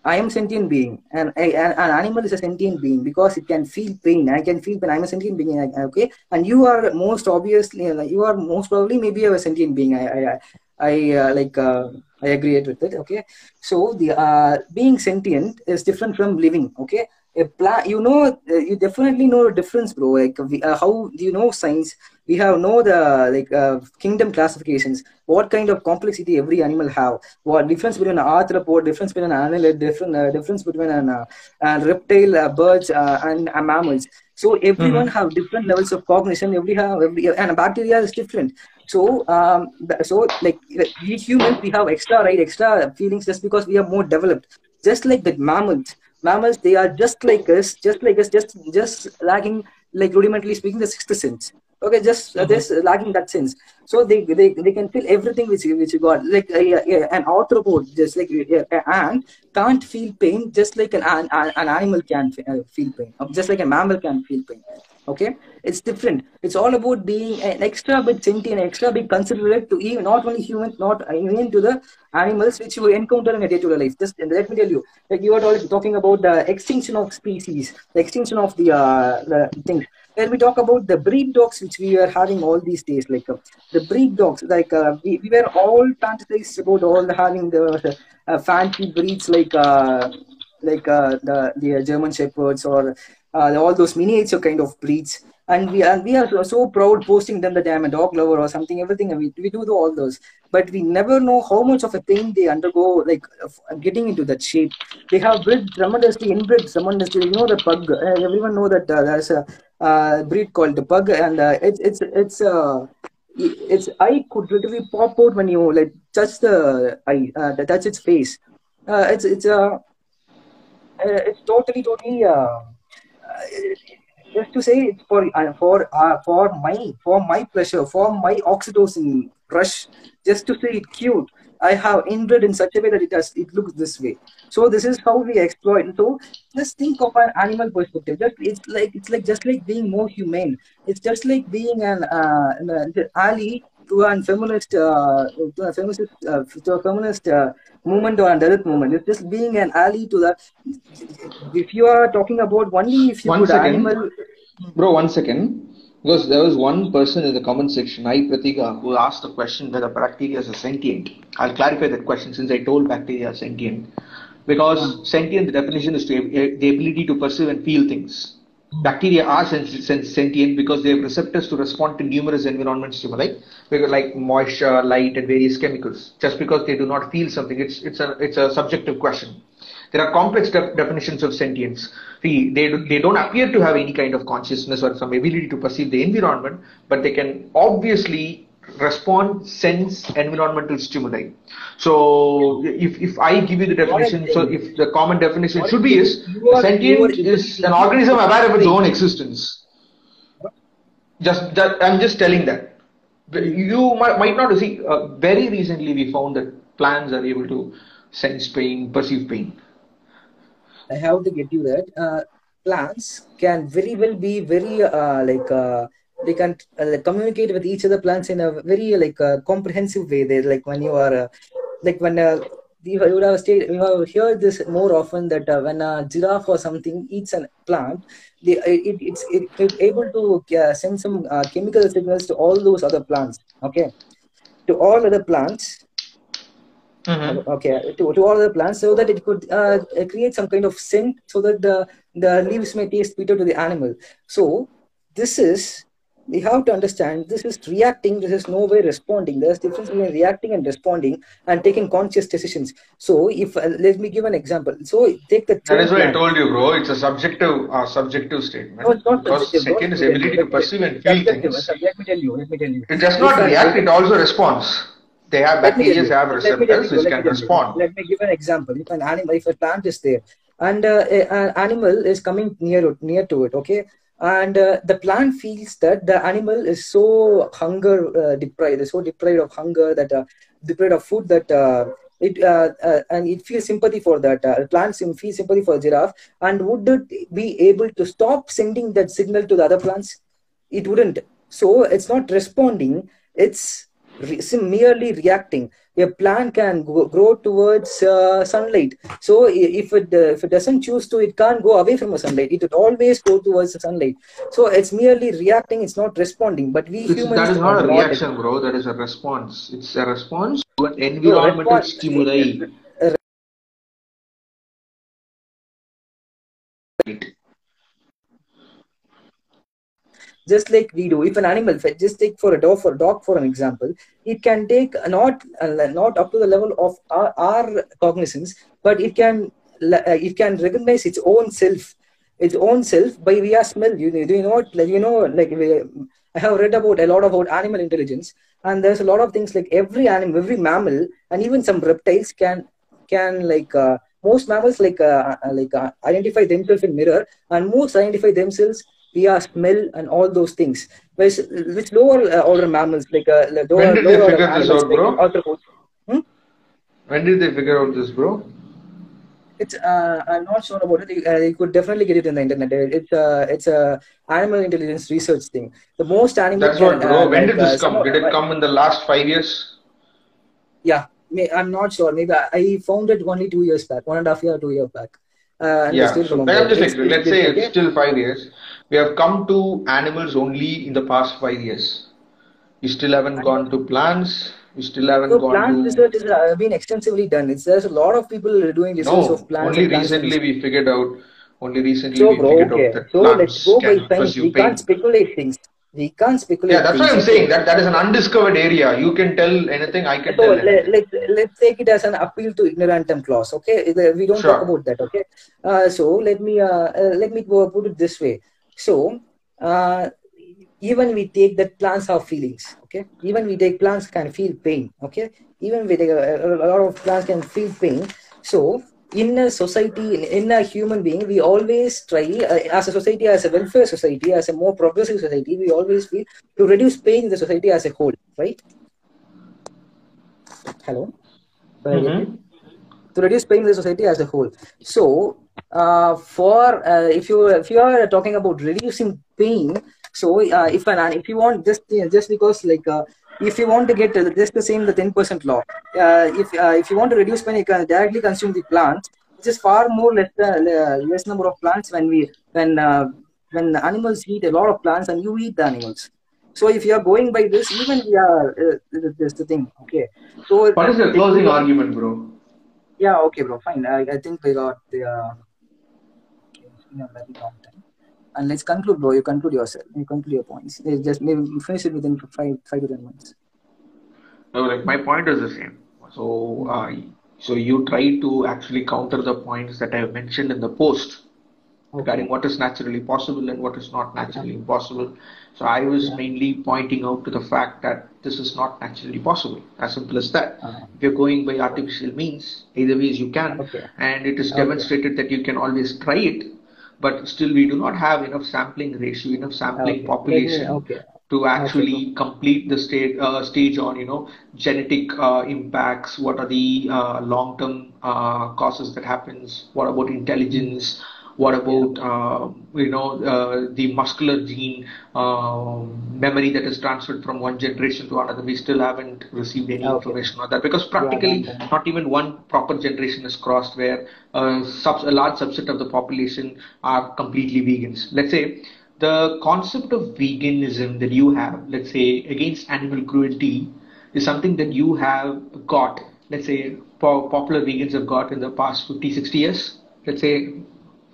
I am sentient being, and I, an, an animal is a sentient being because it can feel pain. I can feel pain. I'm a sentient being. Okay, and you are most obviously, you are most probably maybe a sentient being. I, I, I, I uh, like. Uh, I agree with it. Okay, so the uh, being sentient is different from living. Okay, a plant. You know, uh, you definitely know the difference, bro. Like, we, uh, how do you know science? We have know the like uh, kingdom classifications. What kind of complexity every animal have? What difference between an arthropod? Difference between an annelid? Different uh, difference between an uh, reptile, uh, birds, uh, and mammals. So everyone have different levels of cognition. Every have every and bacteria is different. So um, so like we humans we have extra right, extra feelings just because we are more developed. Just like the mammals, mammals they are just like us, just like us, just just lacking like rudimentally speaking the sixth sense. Okay, just uh, just lacking that sense. So they, they they can feel everything which you which you got. Like uh, yeah, an arthropod just like uh, an ant can't feel pain just like an an, an animal can uh, feel pain just like a mammal can feel pain. Okay? It's different. It's all about being an extra bit sentient extra bit considerate to even not only humans not even to the animals which you encounter in a day-to-day life. Just let me tell you like you were talk- talking about the extinction of species the extinction of the uh, the thing when we talk about the breed dogs which we are having all these days like uh, the breed dogs like uh, we, we were all fantasized about all the having the, the uh, fancy breeds like uh, like uh, the the German shepherds or uh, all those miniature kind of breeds and we and we are so, proud posting them that I'm a dog lover or something everything. We, we do all those. But we never know how much of a pain they undergo like getting into that shape. They have bred tremendously inbred tremendously you know the pug. Uh, everyone know that uh, there's a uh, breed called the pug. And uh, it's it's it's uh, its eye could literally pop out when you like touch the eye uh, touch its face. Uh, it's it's uh, uh, it's totally totally uh, just to say it's for uh, for uh, for my for my pleasure for my oxytocin rush just to say it cute. I have inbred in such a way that it does it looks this way. So this is how we exploit. So just think of an animal perspective. Just it's like it's like just like being more humane. It's just like being an uh, an, uh, ally to a feminist uh, to a feminist uh, to a feminist uh, movement or a Dalit movement. It's just being an ally to the. If you are talking about only if you
One second.
animal.
Bro, one second. Because there was one person in the comment section, I Pratika, who asked the question whether bacteria is sentient. I'll clarify that question since I told bacteria are sentient. Because hmm. sentient, the definition is to the ability to perceive and feel things. Bacteria are sentient because they have receptors to respond to numerous environment stimuli, like moisture, light, and various chemicals. Just because they do not feel something, it's it's a it's a subjective question. There are complex de- definitions of sentience. They, they don't appear to have any kind of consciousness or some ability to perceive the environment, but they can obviously respond, sense environmental stimuli. So, if, if I give you the definition, so if the common definition should be is sentient is an organism aware of its own existence. Just that I'm just telling that. You might, might not see. Uh, very recently, we found that plants are able to sense pain, perceive pain.
I have to get you that. Uh, plants can very well be very uh, like uh, they can uh, like communicate with each other plants in a very like uh, comprehensive way. They like when you are uh, like when uh, you would have stayed, you have heard this more often that uh, when a giraffe or something eats a plant, the, it, it's it, it's able to uh, send some uh, chemical signals to all those other plants. Okay, to all other plants.
Mhm.
Okay, to, to all other plants, so that it could uh, create some kind of scent, so that the the leaves may taste sweeter to the animal. So this is we have to understand this is reacting this is no way responding there's difference between reacting and responding and taking conscious decisions so if uh, let me give an example so take the
That is why I told you, bro. It's a subjective, uh, subjective statement.
no, it's not
because second is ability to perceive and feel things.
Let me tell you. Let me tell you.
It does not
I-
react. It also responds. They have bacteria, have
Let me tell
receptors which
Let
can
me
respond.
Let me give an example. If an animal, if a plant is there, and uh, a- an animal is coming near near to it, okay, and uh, the plant feels that the animal is so hunger uh, deprived, so deprived of hunger that uh, deprived of food that. Uh, it uh, uh, and it feels sympathy for that. Uh, plants feel sympathy for giraffe, and would it be able to stop sending that signal to the other plants? it wouldn't so it's not responding it's re- merely reacting a plant can grow towards uh, sunlight so if it uh, if it doesn't choose to it can't go away from the sunlight it would always go towards the sunlight so it's merely reacting it's not responding but we
It's-
humans
that is not a reaction, bro. That is a response. It's a response to an environmental
response-
stimuli.
Just like we do if an animal just take for a dog for a dog for an example it can take not not up to the level of our, our cognizance but it can uh, it can recognize its own self its own self by via smell. You, do you know what like you know like we, i have read about a lot about animal intelligence and there's a lot of things like every animal every mammal and even some reptiles can can like uh, most mammals like uh, uh, like uh, identify themselves in mirror and most identify themselves via smell and all those things which, which lower uh, order mammals like uh, lower,
When did they
lower order
figure this out, bro?
like arthropods. Hmm?
When did they figure out this, bro?
It's uh, I'm not sure about it. Uh, you could definitely get it in the internet. It's a it's a animal intelligence research thing. The most animals.
That's what, bro.
uh,
When
like,
did this
uh,
come? Did it come in the last five years?
Yeah, I'm not sure. Maybe I, found it only two years back, one and a half year, two years back. Uh,
Yeah. So. I'm just like, let's say
okay?
it's still five years. We have come to animals only in the past five years. We still haven't gone to plants. We still haven't
So
gone
plant
to.
research has uh, been extensively done. It's there's a lot of people doing research
No,
of plants.
only recently
studies.
we figured out. Only recently
So
we
bro,
figured
okay.
out that
So
plants
let's go by science. We
pain.
can't speculate things. We can't speculate.
Yeah, that's what I'm saying. That that is an undiscovered area. You can tell anything. I can
So
tell
let,
anything.
let, let's take it as an appeal to ignorantum clause. Okay, we don't
Sure.
talk about that. Okay, uh, so let me uh, uh, let me go put it this way. So uh, even we take that plants have feelings. Okay, even we take plants can feel pain. Okay, even we take a, a lot of plants can feel pain. So in a society, in, a human being, we always try, uh, as a society, as a welfare society, as a more progressive society, we always feel to reduce pain in the society as a whole, right? Hello.
Mhm.
To reduce pain in the society as a whole. So, uh, for uh, if you if you are talking about reducing pain, so uh, if an if you want just just because like uh, if you want to get just the same the ten percent law, uh, if uh, if you want to reduce pain, you can directly consume the plants, which is far more less uh, less number of plants when we when uh, when animals eat a lot of plants and you eat the animals. So if you are going by this, even we are uh, this the thing. Okay. So
What is your closing argument, bro?
yeah, okay, bro, fine. I, I think we got the. Uh, a very long time. And let's conclude, bro. You conclude yourself. You conclude your points. Let's just maybe finish it within five, five to ten minutes.
No, like my point is the same. So, uh, so you try to actually counter the points that I have mentioned in the post regarding what is naturally possible and what is not naturally impossible. So I was mainly pointing out to the fact that this is not naturally possible. As simple as that.
Uh-huh.
If you're going by artificial means, either ways you can,
Okay.
and it is
Okay.
demonstrated that you can always try it, but still we do not have enough sampling ratio, enough sampling
Okay.
population
okay.
to actually complete the state uh, stage on you know genetic uh, impacts what are the uh, long term uh, causes that happens what about intelligence What about uh, you know uh, the muscular gene um, memory that is transferred from one generation to another? We still haven't received any
Okay.
information on that because practically
yeah, yeah.
not even one proper generation is crossed where uh, subs- a large subset of the population are completely vegans. Let's say the concept of veganism that you have, let's say against animal cruelty, is something that you have got, let's say po- popular vegans have got in the past 50, 60 years. Let's say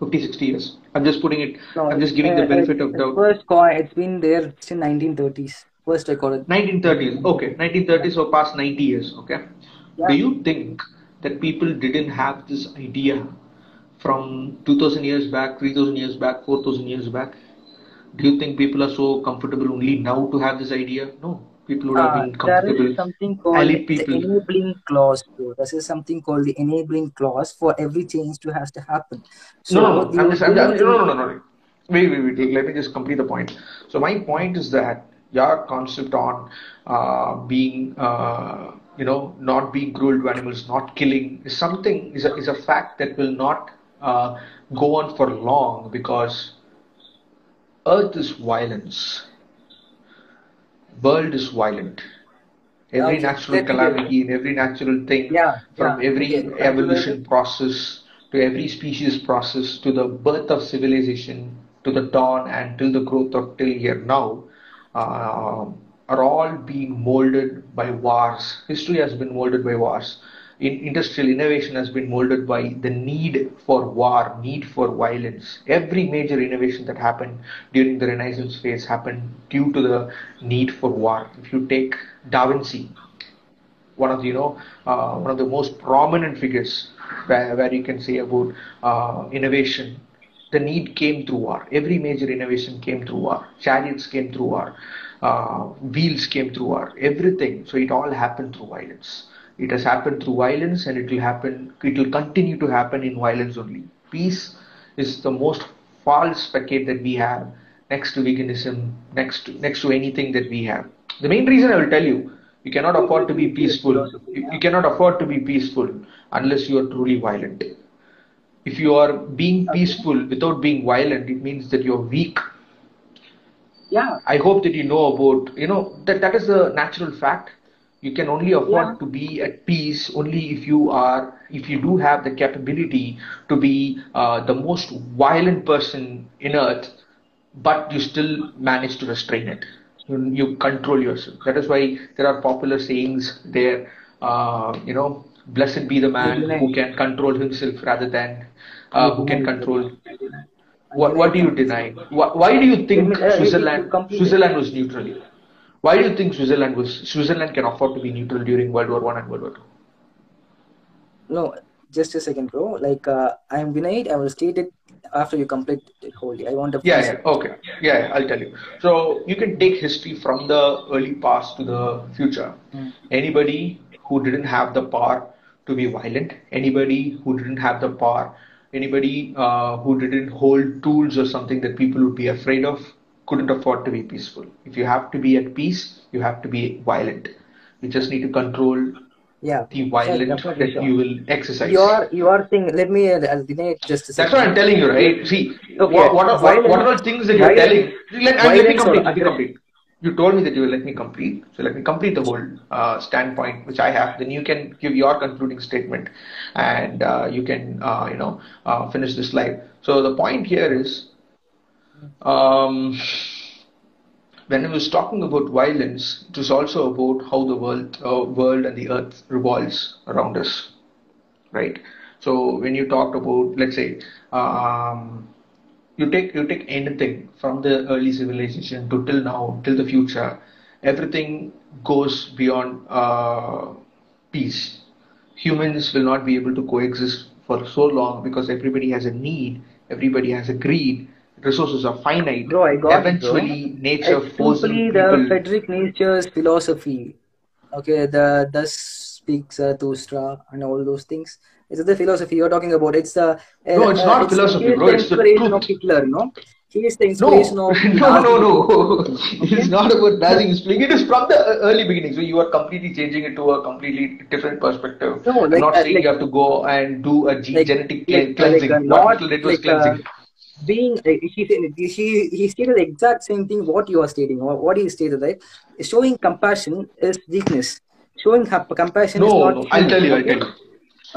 50, 60 years. I'm just putting it,
No,
I'm just giving the benefit of doubt.
First coin, it's been there since 1930s. First recorded.
1930s. Okay, 1930s or past 90 years. Okay.
Yeah.
Do you think that people didn't have this idea from 2000 years back, 3000 years back, 4000 years back? Do you think people are so comfortable only now to have this idea? No, people would have
Uh,
been
there
comfortable.
is something called the enabling clause, bro. This is something called the enabling clause for every change to has to happen. So
No, no, no. I'm just, I'm
don't
just, no, no, no, no, no. Wait, wait, wait. Let me just complete the point. So my point is that your concept on uh, being, uh, you know, not being cruel to animals, not killing, is something is a is a fact that will not uh, go on for long because Earth is violence, world is violent. Every
Okay,
natural
me-
calamity and every natural thing
Yeah,
from
yeah,
every
okay.
evolution process to every species process to the birth of civilization to the dawn and till the growth of till here now uh, are all being molded by wars. History has been molded by wars. In industrial innovation has been molded by the need for war, need for violence. Every major innovation that happened during the Renaissance phase happened due to the need for war. If you take Da Vinci, one of the, you know uh, one of the most prominent figures where, where you can say about uh, innovation the need came through war. Every major innovation came through war. Chariots came through war. Uh, wheels came through war. Everything. So it all happened through violence it has happened through violence and it will happen it will continue to happen in violence only peace is the most false facade that we have next to veganism next to, next to anything that we have the main reason i will tell you you cannot afford to be peaceful. You, you cannot afford to be peaceful unless you are truly violent. If you are being peaceful without being violent, it means that you're weak.
Yeah,
I hope that you know about, you know, that that is a natural fact. You can only afford
Yeah.
to be at peace only if you are, if you do have the capability to be uh, the most violent person in earth, but you still manage to restrain it. You, you control yourself. That is why there are popular sayings there, uh, you know, blessed be the man who can control himself rather than uh, who can control. What, what do you deny? Why, why do you think
uh,
Switzerland. Switzerland was neutral? Why do you think Switzerland was Switzerland can afford to be neutral during World War One and World War Two?
no, just a second, bro. Like uh, I am Vinay. I will state it after you complete it wholly. I want to.
Yeah, yeah, okay. Yeah, yeah, I'll tell you. So you can take history from the early past to the future. Anybody who didn't have the power to be violent, anybody who didn't have the power, anybody uh, who didn't hold tools or something that people would be afraid of, couldn't afford to be peaceful. If you have to be at peace, you have to be violent. You just need to control
Yeah.
the violent
definitely,
that
sure.
you will exercise.
You are you are saying. Let me uh, just a
That's what I'm telling you, right? See,
Okay,
what, what, are, what, what are all things that you're telling? Let, let me complete. Let me complete. You told me that you will let me complete, so let me complete the whole uh, standpoint which I have. Then you can give your concluding statement, and uh, you can, uh, you know, uh, finish this slide. So the point here is, um, when I was talking about violence, it was also about how the world, uh, world and the earth revolves around us right? So when you talked about, let's say, um, you take you take anything from the early civilization to till now, till the future, everything goes beyond uh, peace. Humans will not be able to coexist for so long because everybody has a need, everybody has a greed, resources are finite.
Bro, I got it.
Eventually, nature
It's
forces
simply
people.
the Frederick Nietzsche's philosophy. Okay, the thus speaks Zarathustra and all those things. It's the philosophy you're talking about. It's the
No, it's not
uh,
philosophy,
it's
bro. It's the
inspiration of Hitler. No, he is the
No,
inspiration of
no, no, no. It's not about spling. It is from the early beginning. So you are completely changing it to a completely different perspective.
No, like,
not
uh,
saying
like-
you have to go and do a
like-
genetic
like-
cleansing.
like, uh,
what
not
was
like, uh,
cleansing.
Being he said he he stated the exact same thing what you are stating or what he stated right showing compassion is weakness showing compassion
no,
is not
no, I'll tell you, I'll tell you.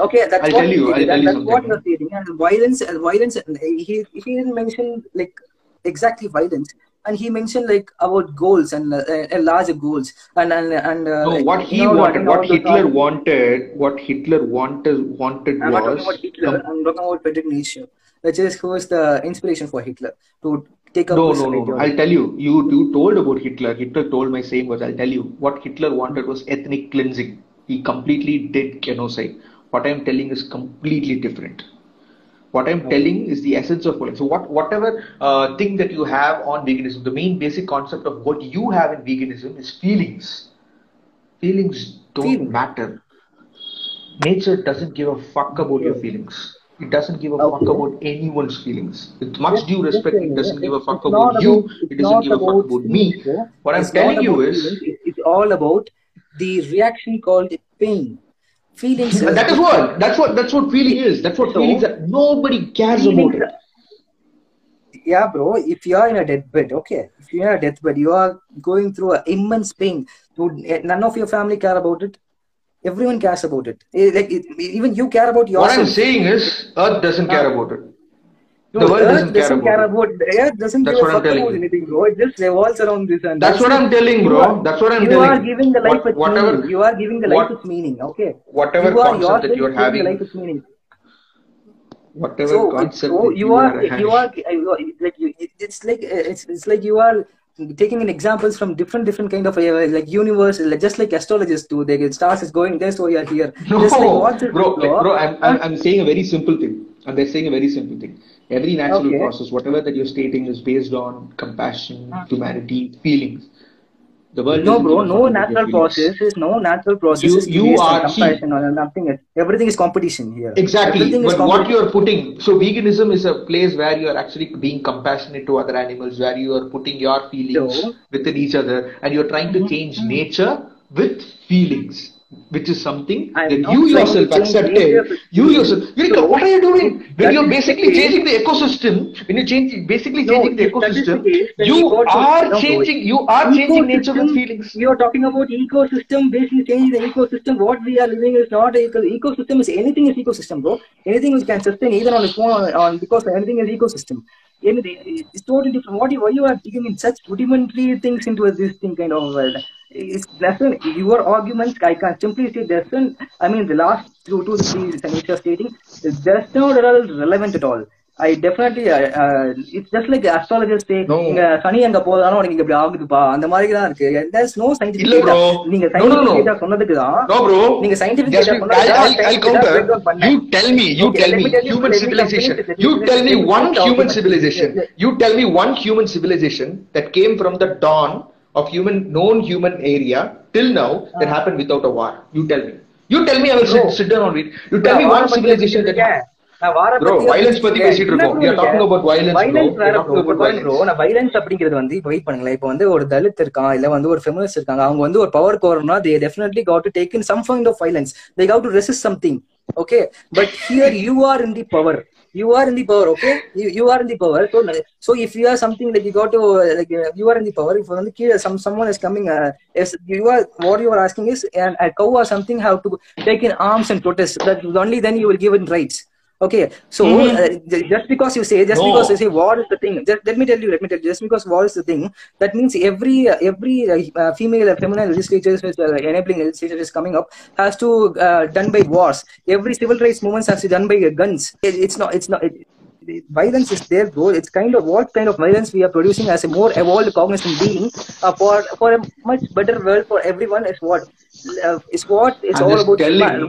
Okay, that's
I'll
what
tell you, I'll tell you
that's what
something.
was stating. And violence, and violence, and he he didn't mention like exactly violence, and he mentioned like about goals and uh, uh, larger goals, and and and uh,
No,
like,
what
you
he
know,
wanted, what Hitler wanted, what Hitler wanted wanted
I'm not talking
was
about Hitler. I'm talking about Nietzsche, which is who is the inspiration for Hitler to take up
No, no, no, no. I'll tell you. You you told about Hitler. Hitler told my same words. I'll tell you. What Hitler wanted was ethnic cleansing. He completely did genocide. What I'm telling is completely different. What I'm telling is the essence of politics. So what whatever uh, thing that you have on veganism, the main basic concept of what you have in veganism is feelings. Feelings don't
Feelings.
matter. Nature doesn't give a fuck about your feelings. It doesn't give a fuck about anyone's feelings. With much due respect, it doesn't give a fuck about you.
about-
It doesn't give a fuck about me.
feelings.
What I'm telling you is,
feelings, It's all about the reaction called pain. Feelings.
and that is what that's what that's what feeling is. That's what
So-
feelings are. Nobody cares
Feelings
about it.
Yeah, bro. If you are in a deathbed, okay. If you are in a deathbed, you are going through an immense pain. Eh, none of your family care about it. Everyone cares about it. Eh, Like even you care about
your.
What.
I'm saying is, Earth doesn't care about it.
No,
The world
Earth
doesn't care about it.
about Earth doesn't
That's
give a
what I'm
fuck
telling
about
you.
anything, bro. It just revolves around this. And
That's what I'm telling, bro.
are-
That's what I'm
you
telling.
are giving the life
What-
its
whatever-
meaning. You are giving the life
what-
its meaning. Okay.
Whatever
you are
concept that you're having,
life its meaning.
whatever
So,
concept
so
that
you are you are you are like you, it- it's like it's it's like you are taking in examples from different different kind of uh, like universe like, just like astrologers do they get stars is going there so you are here
No,
just like
bro, like, bro, I'm, I'm, I'm saying a very simple thing. And they're saying a very simple thing. Every natural
Okay.
process, whatever that you're stating, is based on compassion, humanity, feelings. The world
no bro no
fuck about your
natural process is no natural process
You-
is
you are-
compassion or nothing everything is competition here.
Exactly.
everything
But what you're putting, so veganism is a place where you are actually being compassionate to other animals, where you are putting your feelings
So-
within each other, and you're trying to mm-hmm. change nature with feelings, which is something
I'm
that you yourself accepted. You yourself,
So-
what are you doing? When you're basically changing the ecosystem, when you're changing, basically changing the
if that is the
ecosystem, you
we got to-
are changing, you are changing nature with feelings.
You are talking about ecosystem, basically changing the ecosystem. What we are living is not a ecosystem. Is anything is ecosystem, bro. Anything which can sustain either on its own or on because anything is ecosystem. Anything it's totally different. What you why you are digging in such rudimentary things into this thing kind of world? It's doesn't your arguments. I can simply say doesn't. I mean the last two two three which you are stating is just not at all relevant at all. I definitely uh, uh, it's just like astrologers say
No.
இங்க சனி அங்க போதாலும் உனக்கு இங்க இப்படி ஆகுதுப்பா அந்த மாதிரி தான் இருக்கு there's no scientific
இல்ல
data.
bro.
நீங்க
No, no,
scientific
no.
data சொன்னதுக்கு தான்
No, bro.
நீங்க scientific
Just
data
be-
சொன்னதுக்கு
I'll,
தான்
I'll, I'll
scientific
counter.
data break down பண்ணேன்.
You tell me, you
Okay,
tell
let
me,
me tell you,
human
let me
civilization.
complete it.
Of human, known human area till now that happened without a war. You tell me. You tell me I will sit, sit down and read. You tell me one civilization that.
வாரம்
Bro, violence பத்தி
பேசிட்டு
இருக்கோம். We are talking about violence.
Violence bro. bro,
violence.
நான் violence அப்படிங்கிறது வந்து இப்போ wait பண்ணுங்களேன் இப்போ வந்து ஒரு தலித் இருக்கான் இல்ல வந்து ஒரு ஃபெமினிஸ்ட் இருக்காங்க அவங்க வந்து ஒரு பவர் வரணும்னா they definitely got to take in some kind of violence they got to resist something okay but here you are in the power you are in the power okay? You, you are in the power so, so if you are something like you got to like uh, you are in the power if on the uh, some someone is coming uh, if you are what you are asking is and a cow or something have to take in arms and protest. That only then you will give in rights okay so uh, just because you say just
No.
because you say war is the thing just let me tell you let me tell you just because war is the thing that means every uh, every uh, uh, female uh, feminine legislatures which uh, enabling legislature is coming up has to uh, done by wars. Every civil rights movements has to done by guns. It, it's not it's not it- violence is there, bro. It's kind of what kind of violence we are producing as a more evolved cognizant being uh, for for a much better world for everyone is what uh, is what it's
I'm
all about.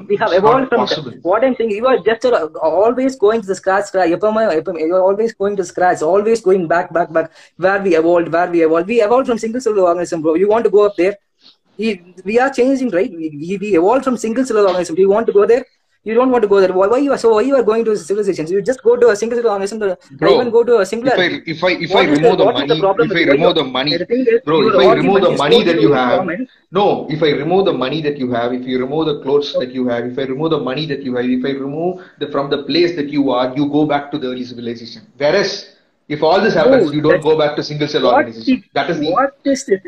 We have evolved from what I'm saying. You are just uh, always going to the scratch, scratch. You're always going to scratch, always going back, back, back. Where we evolved, where we evolved. We evolved from single cell organism, bro. You want to go up there? We, we are changing, right? We, we evolved from single cell organism. Do you want to go there? You don't want to go there. Why, why you are so? Why you are going to civilizations? You just go to a single. To,
Bro,
even go to a singular.
If I if I if I
the-
remove the,
the
money,
problem
if I remove the money,
The
bro, if I remove the money that you have, no, if I remove the money that you have, if you remove the clothes that you have, if I remove the money that you have, if I remove the from the place that you are, you go back to the early civilization. Whereas if all this happens,
No,
you don't go back to single cell organization. That is the
what is this?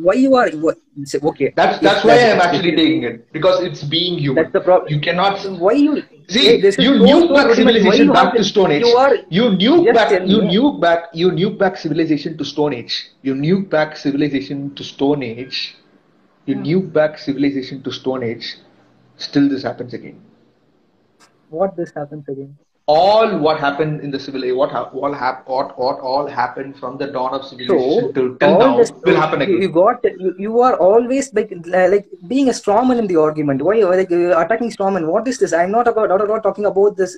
Why you are what, okay?
that's that's why I'm actually taking it because it's being human.
That's the problem.
You cannot
Why you
See,
Hey, this
you nuke
so
back civilization
you
back to Stone Age.
You are
You nuke back. You nuke back. You nuke back civilization to Stone Age. You nuke back civilization to Stone Age. You hmm. nuke back civilization to Stone Age. Still, this happens again.
what this happens again.
All what happened in the civil age, what all hap- what what all happened from the dawn of civilization
So
till, till now
this
will happen again.
you got you, you are always like like being a strawman in the argument. Why are like attacking strawman? What is this? I'm not about not all talking about this.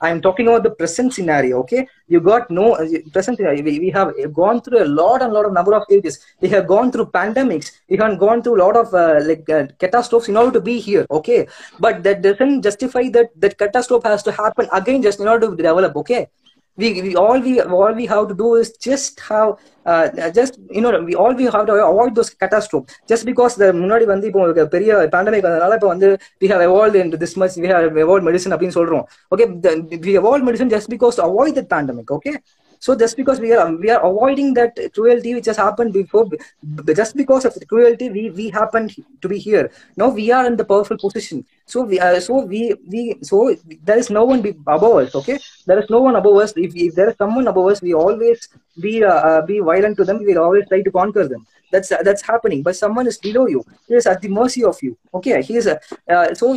I'm talking about the present scenario. Okay, you got no uh, present scenario. We, we have gone through a lot and lot of number of ages. We have gone through pandemics We have gone through a lot of uh, like uh, catastrophes in order to be here. Okay, but that doesn't justify that that catastrophe has to happen again just in order to develop. Okay we, we all we all we have to do is just how uh, just you know we all we have to avoid those catastrophe just because the முன்னாடி வந்து இப்போ ஒரு பெரிய pandemic வந்ததுனால இப்போ வந்து we have evolved into this much we have evolved medicine அப்படின்னு சொல்றோம் okay the, we evolved medicine just because to avoid that pandemic okay So just because we are we are avoiding that cruelty which has happened before just because of the cruelty we we happened to be here. Now we are in the powerful position. So we uh, so we we so there is no one above us okay? There is no one above us. If, if there is someone above us we always be uh, uh, be violent to them. We will always try to conquer them. That's uh, that's happening. But someone is below you. He is at the mercy of you okay? He is uh, uh, so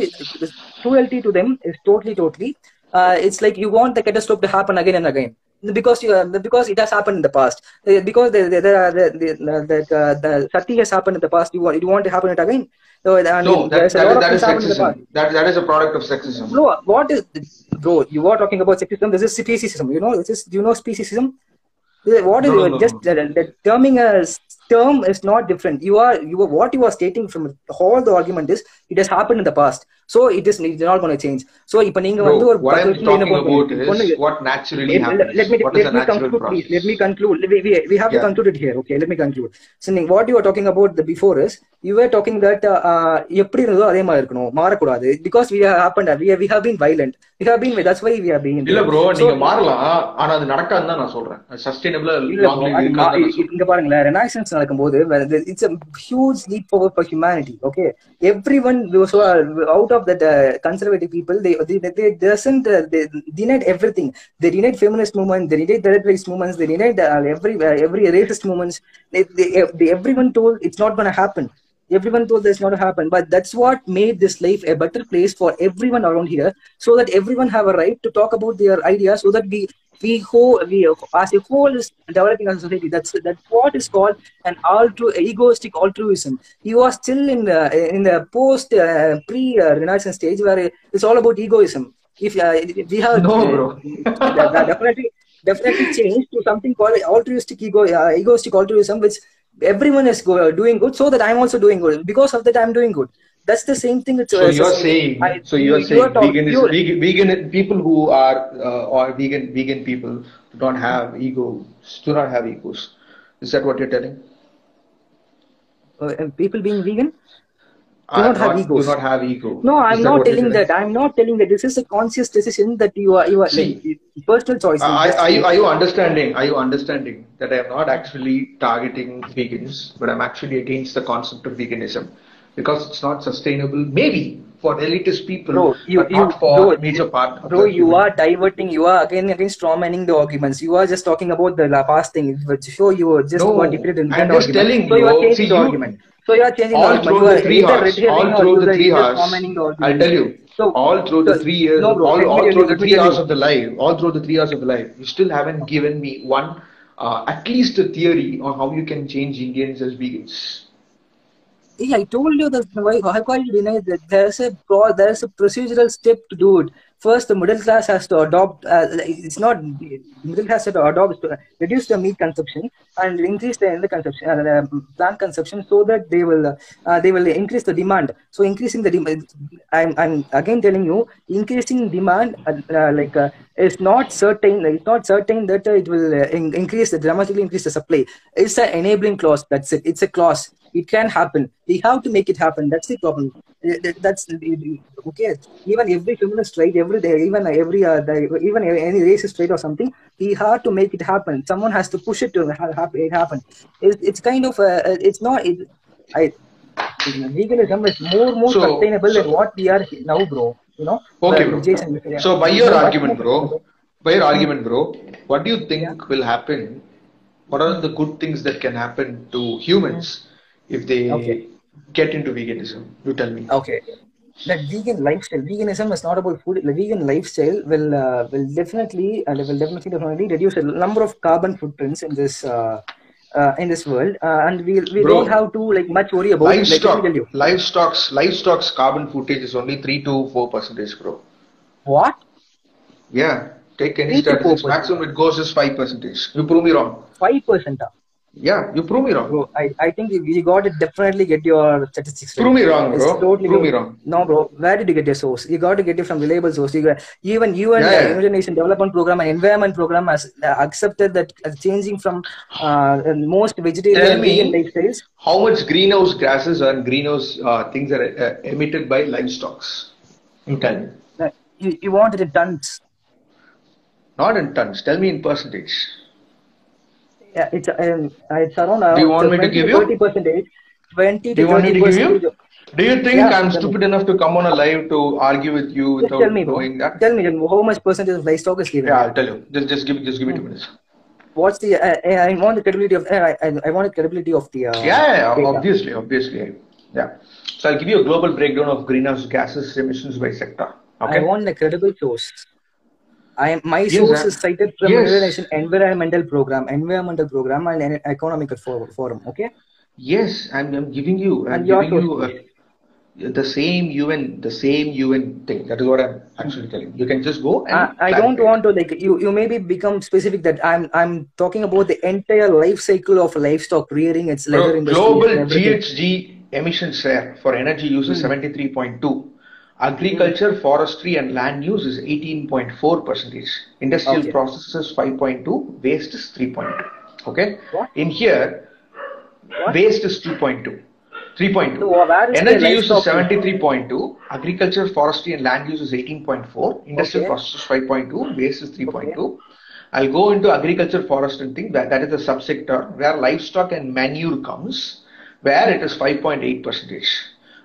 cruelty to them is totally totally it's like you want the catastrophe to happen again and again because you uh, because it has happened in the past. Uh, because the the the, the, the, the, uh, the sati has happened in the past. You want you want to happen it again? So
No, that, that,
lot
is,
of
that is
happened in the past.
Sexism. That, that is a product of sexism.
bro what is bro you are talking about sexism. This is speciesism you know? This is do you know speciesism? What is
No, no, no,
just the, the terming a term is not different. You are you are what you are stating from all the argument is it has happened in the past so it is it's not going to change so இப்ப நீங்க
Bro,
வந்து ஒரு
what
பத்து
I'm
வருஷத்துல என்ன
talking
பண்ண
about
போறீங்க?
is what naturally
let,
happens.
let me
what
let
is a
me
natural
conclude
process.
please let me conclude we, we, we have to
Yeah.
conclude it here okay let me conclude so நீங்க what you are talking about the before is you were talking that uh, uh, எப்படி இருந்ததோ அதே மாதிரி இருக்கணும் மாறக்கூடாது because we have happened we have, we have been violent we have been that's why we have been
இல்ல bro
So-
நீங்க மாறலாம் ஆனா அது நடக்காதுன்னு தான் நான் சொல்றேன் சஸ்டைனபிளா
இல்ல bro, மா- இங்க பாருங்களேன் ரெனாய்சன்ஸ் நடக்கும்போது it's a huge leap forward for humanity okay everyone was out of that uh, conservative people they they, they doesn't uh, they denied everything. They denied feminist movement they denied the rights movements they denied uh, every uh, every racist movements. They, they, they everyone told it's not going to happen. Everyone told that's not going to happen but that's what made this life a better place for everyone around here so that everyone have a right to talk about their ideas so that we we whole we as a whole is developing as a society. That's that's what is called an altru egoistic altruism. You are still in the in the post uh, pre uh, renaissance stage where it's all about egoism. If, uh, we have
No, bro.
that- that definitely definitely changed to something called altruistic ego uh, egoistic altruism which everyone is go, doing good so that i'm also doing good. Because of that i'm doing good that's the same thing it's,
So you're saying,
I-
so you're
you-
saying
you
vegan is vegan, vegan people who are uh, or vegan vegan people don't have egos, do not have egos. Is that what you're telling?
uh, people being vegan
Are
not have egos.
Do not have ego.
no i'm not telling that i'm not telling that this is a conscious decision that you are you are
See,
like, personal choice
Are, are, you, are you understanding? Are you understanding that I am not actually targeting vegans, but I'm actually against the concept of veganism because it's not sustainable. Maybe for elitist people,
Bro, you,
but
you,
not for
bro,
major part. of
bro,
the
you
human-
are diverting. You are again again strawmanning the arguments. You are just talking about the la- past thing, which show you were just
No,
in
I'm just
argument.
telling
so you are changing
see,
the
you-
argument. So you are changing the
all
argument.
through
You
the
are
three hours, all through the three hours. I'll tell you,
So-
all through the three years,
no, bro,
all, all through the three hours of the live, all through the three hours of the live, you still haven't given me one, uh, at least a theory on how you can change Indians as vegans.
Yeah, I told you that why can you deny that there's a there's a procedural step to do it. First, the middle class has to adopt. Uh, it's not the middle class has to adopt to reduce the meat consumption and increase the consumption, uh, plant consumption, so that they will uh, they will increase the demand. So increasing the demand, I'm I'm again telling you, increasing demand uh, uh, like uh, is not certain. It's not certain that it will in- increase dramatically increase the supply. It's an enabling clause. That's it. It's a clause it can happen. We have to make it happen. That's the problem. Uh, that's okay. Even every feminist right every day even every uh, the, even any racist right or something he have to make it happen. Someone has to push it to it happen. It's, kind of uh, uh, it's not it, i veganism is more more
So-
sustainable
so-
than what we are now bro. You know?
Okay,
Uh,
bro.
Jason, yeah.
So by your
Much
argument, bro, by your argument, bro, what do you think will happen? What are the good things that can happen to humans if they
Okay.
get into veganism? You tell me.
Okay. That vegan lifestyle, veganism is not about food. The vegan lifestyle will uh, will definitely and will definitely definitely reduce the number of carbon footprints in this uh, uh, in this world, uh, and we we
Bro,
don't have to like much worry about. Like,
Livestock,
you.
livestock's, livestock's carbon footage is only three to four percentage, bro.
What?
Yeah, take any
3
statistics. Maximum it goes is five percentage. You prove me wrong.
Five percent.
Yeah, you prove me wrong.
Bro, I, I think you, you got to definitely get your statistics. right.
Prove me wrong,
It's
bro.
totally
Prove me wrong.
No, bro. Where did you get your source? You got to get it from reliable source. You got, even you and
Yeah,
the
yeah.
United Nations Development Program and Environment Program has uh, accepted that changing from uh, most vegetarian
Tell me.
vegan lifestyles.
How much greenhouse gases and greenhouse uh, things are uh, emitted by livestock You tell me.
Uh, you, you wanted it in tons.
Not in tons. Tell me in percentage.
Yeah, it's um, it's around uh,
Do you want me to give you?
thirty percentage. Twenty
Do you want me to give you? Do you think
Yeah,
I'm
tell me.
stupid enough to come on a live to argue with you without
tell me,
knowing that?
Tell me then, how much percentage of livestock is given?
Yeah, I'll tell you. Just, just give, just give me two minutes.
What's the? Uh, uh, I want the credibility of. Uh, I, I want the credibility of the. Uh,
Yeah, yeah, yeah, obviously, obviously. Yeah. So I'll give you a global breakdown of greenhouse gases emissions by sector. Okay.
I want a credible source. I am my
Yes,
source is cited from
Yes.
United Environmental Program, Environmental Program, and an Economical Forum. Okay.
Yes, I'm, I'm giving you. I'm
And
giving you uh, the same UN, the same UN thing. That is what I'm actually telling you. You can just go and.
I, I don't
clarify.
want to like you. You maybe become specific that I'm. I'm talking about the entire life cycle of livestock rearing. Its leather
Bro,
industry.
global. GHG emission share for energy use is
Hmm.
73.2. Agriculture, forestry, and land use is 18.4 percentage. Industrial
Okay.
processes 5.2. Waste is 3.2. Okay.
What?
In here,
What?
waste is 2.2. 3.2.
So, where is the
Energy use is
livestock?
73.2. Agriculture, forestry, and land use is 18.4. Industrial
Okay.
processes 5.2. Waste is 3.2. I'll go into agriculture, forest, and thing that that is the subsector where livestock and manure comes, where it is 5.8 percentage.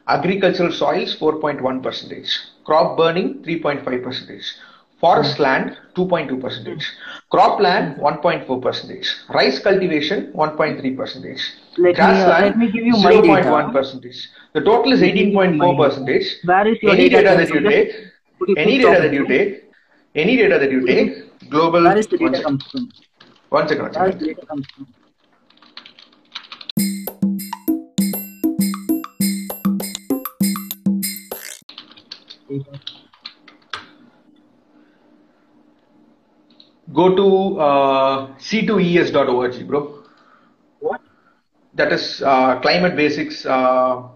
Agricultural soils 4.1 percentage. Crop burning 3.5 percentage. Forest land 2.2 percentage. Crop land 1.4 percentage. Rice cultivation 1.3 percentage. Grassland
uh, let me give you my
0.1 percentage. The total is
Let me give you my
18.4
data.
percentage.
Where is your
Any
data
data that you take, any data that you take, any data that you take, global.
Where is the
one second. One second, one second. Go to uh, c2es.org, bro.
What?
That is uh, climate basics. Uh,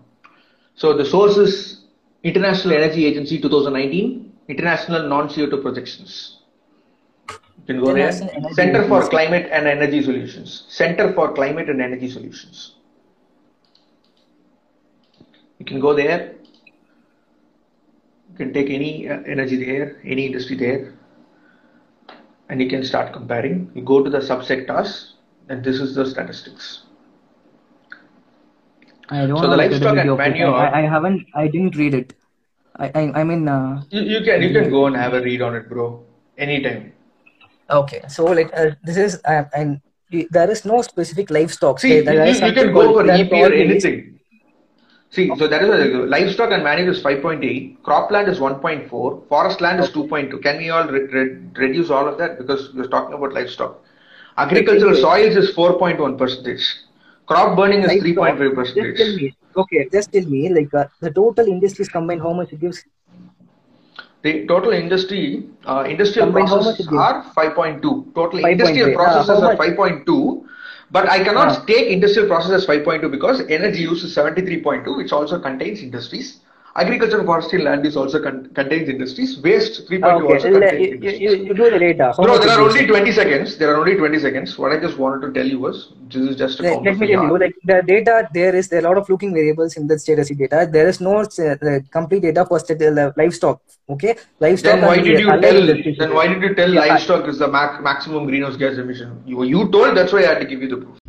so the source is International Energy Agency 2019, International Non-CO2 Projections. You can go there. Center for. Climate and Energy Solutions. Center for Climate and Energy Solutions. You can go there. You can take any uh, energy there, any industry there, and you can start comparing. You go to the subsectors, and this is the statistics.
I don't
So
know
the
the
livestock
credibility
and manure-
I, I, I haven't. I didn't read it. I. I, I mean. Uh,
You, you can you can go and have a read on it, bro. Anytime.
okay. So like uh, this is. Uh, and there is no specific livestock.
See, you,
there
you, you can go for
there is
EP or
always-
anything. See, so that is a, livestock and manure is 5.8, cropland is 1.4, forest land is 2.2. Can we all re- re- reduce all of that because we're talking about livestock? Agricultural soils is 4.1 percentage. Crop burning is
Livestock,
3.5
Just tell
percentage.
me. Okay, just tell me, like uh, the total industries combined, how much it gives?
The total industry, uh, industrial
Combined,
processes are 5.2. Total
5.5.
industrial processes
how
are 5.2. But I cannot
Ah.
take industrial process as 5.2 because energy use is 73.2, which also contains industries. Agriculture and forestry land use also con- contains industries. Waste 3.2
Ah, okay,
also contains
you,
industries.
you you do the data. How much
there are only 20 seconds. There are only 20 seconds. What I just wanted to tell you was this is just a
Let, let me tell you, like the data, there is there are a lot of looking variables in the status data. There is no uh, complete data for stat- uh, livestock. Okay, livestock.
Then why did you tell? Then why did you tell
Yeah,
livestock is the max, maximum greenhouse gas emission? You you told that's why I had to give you the proof.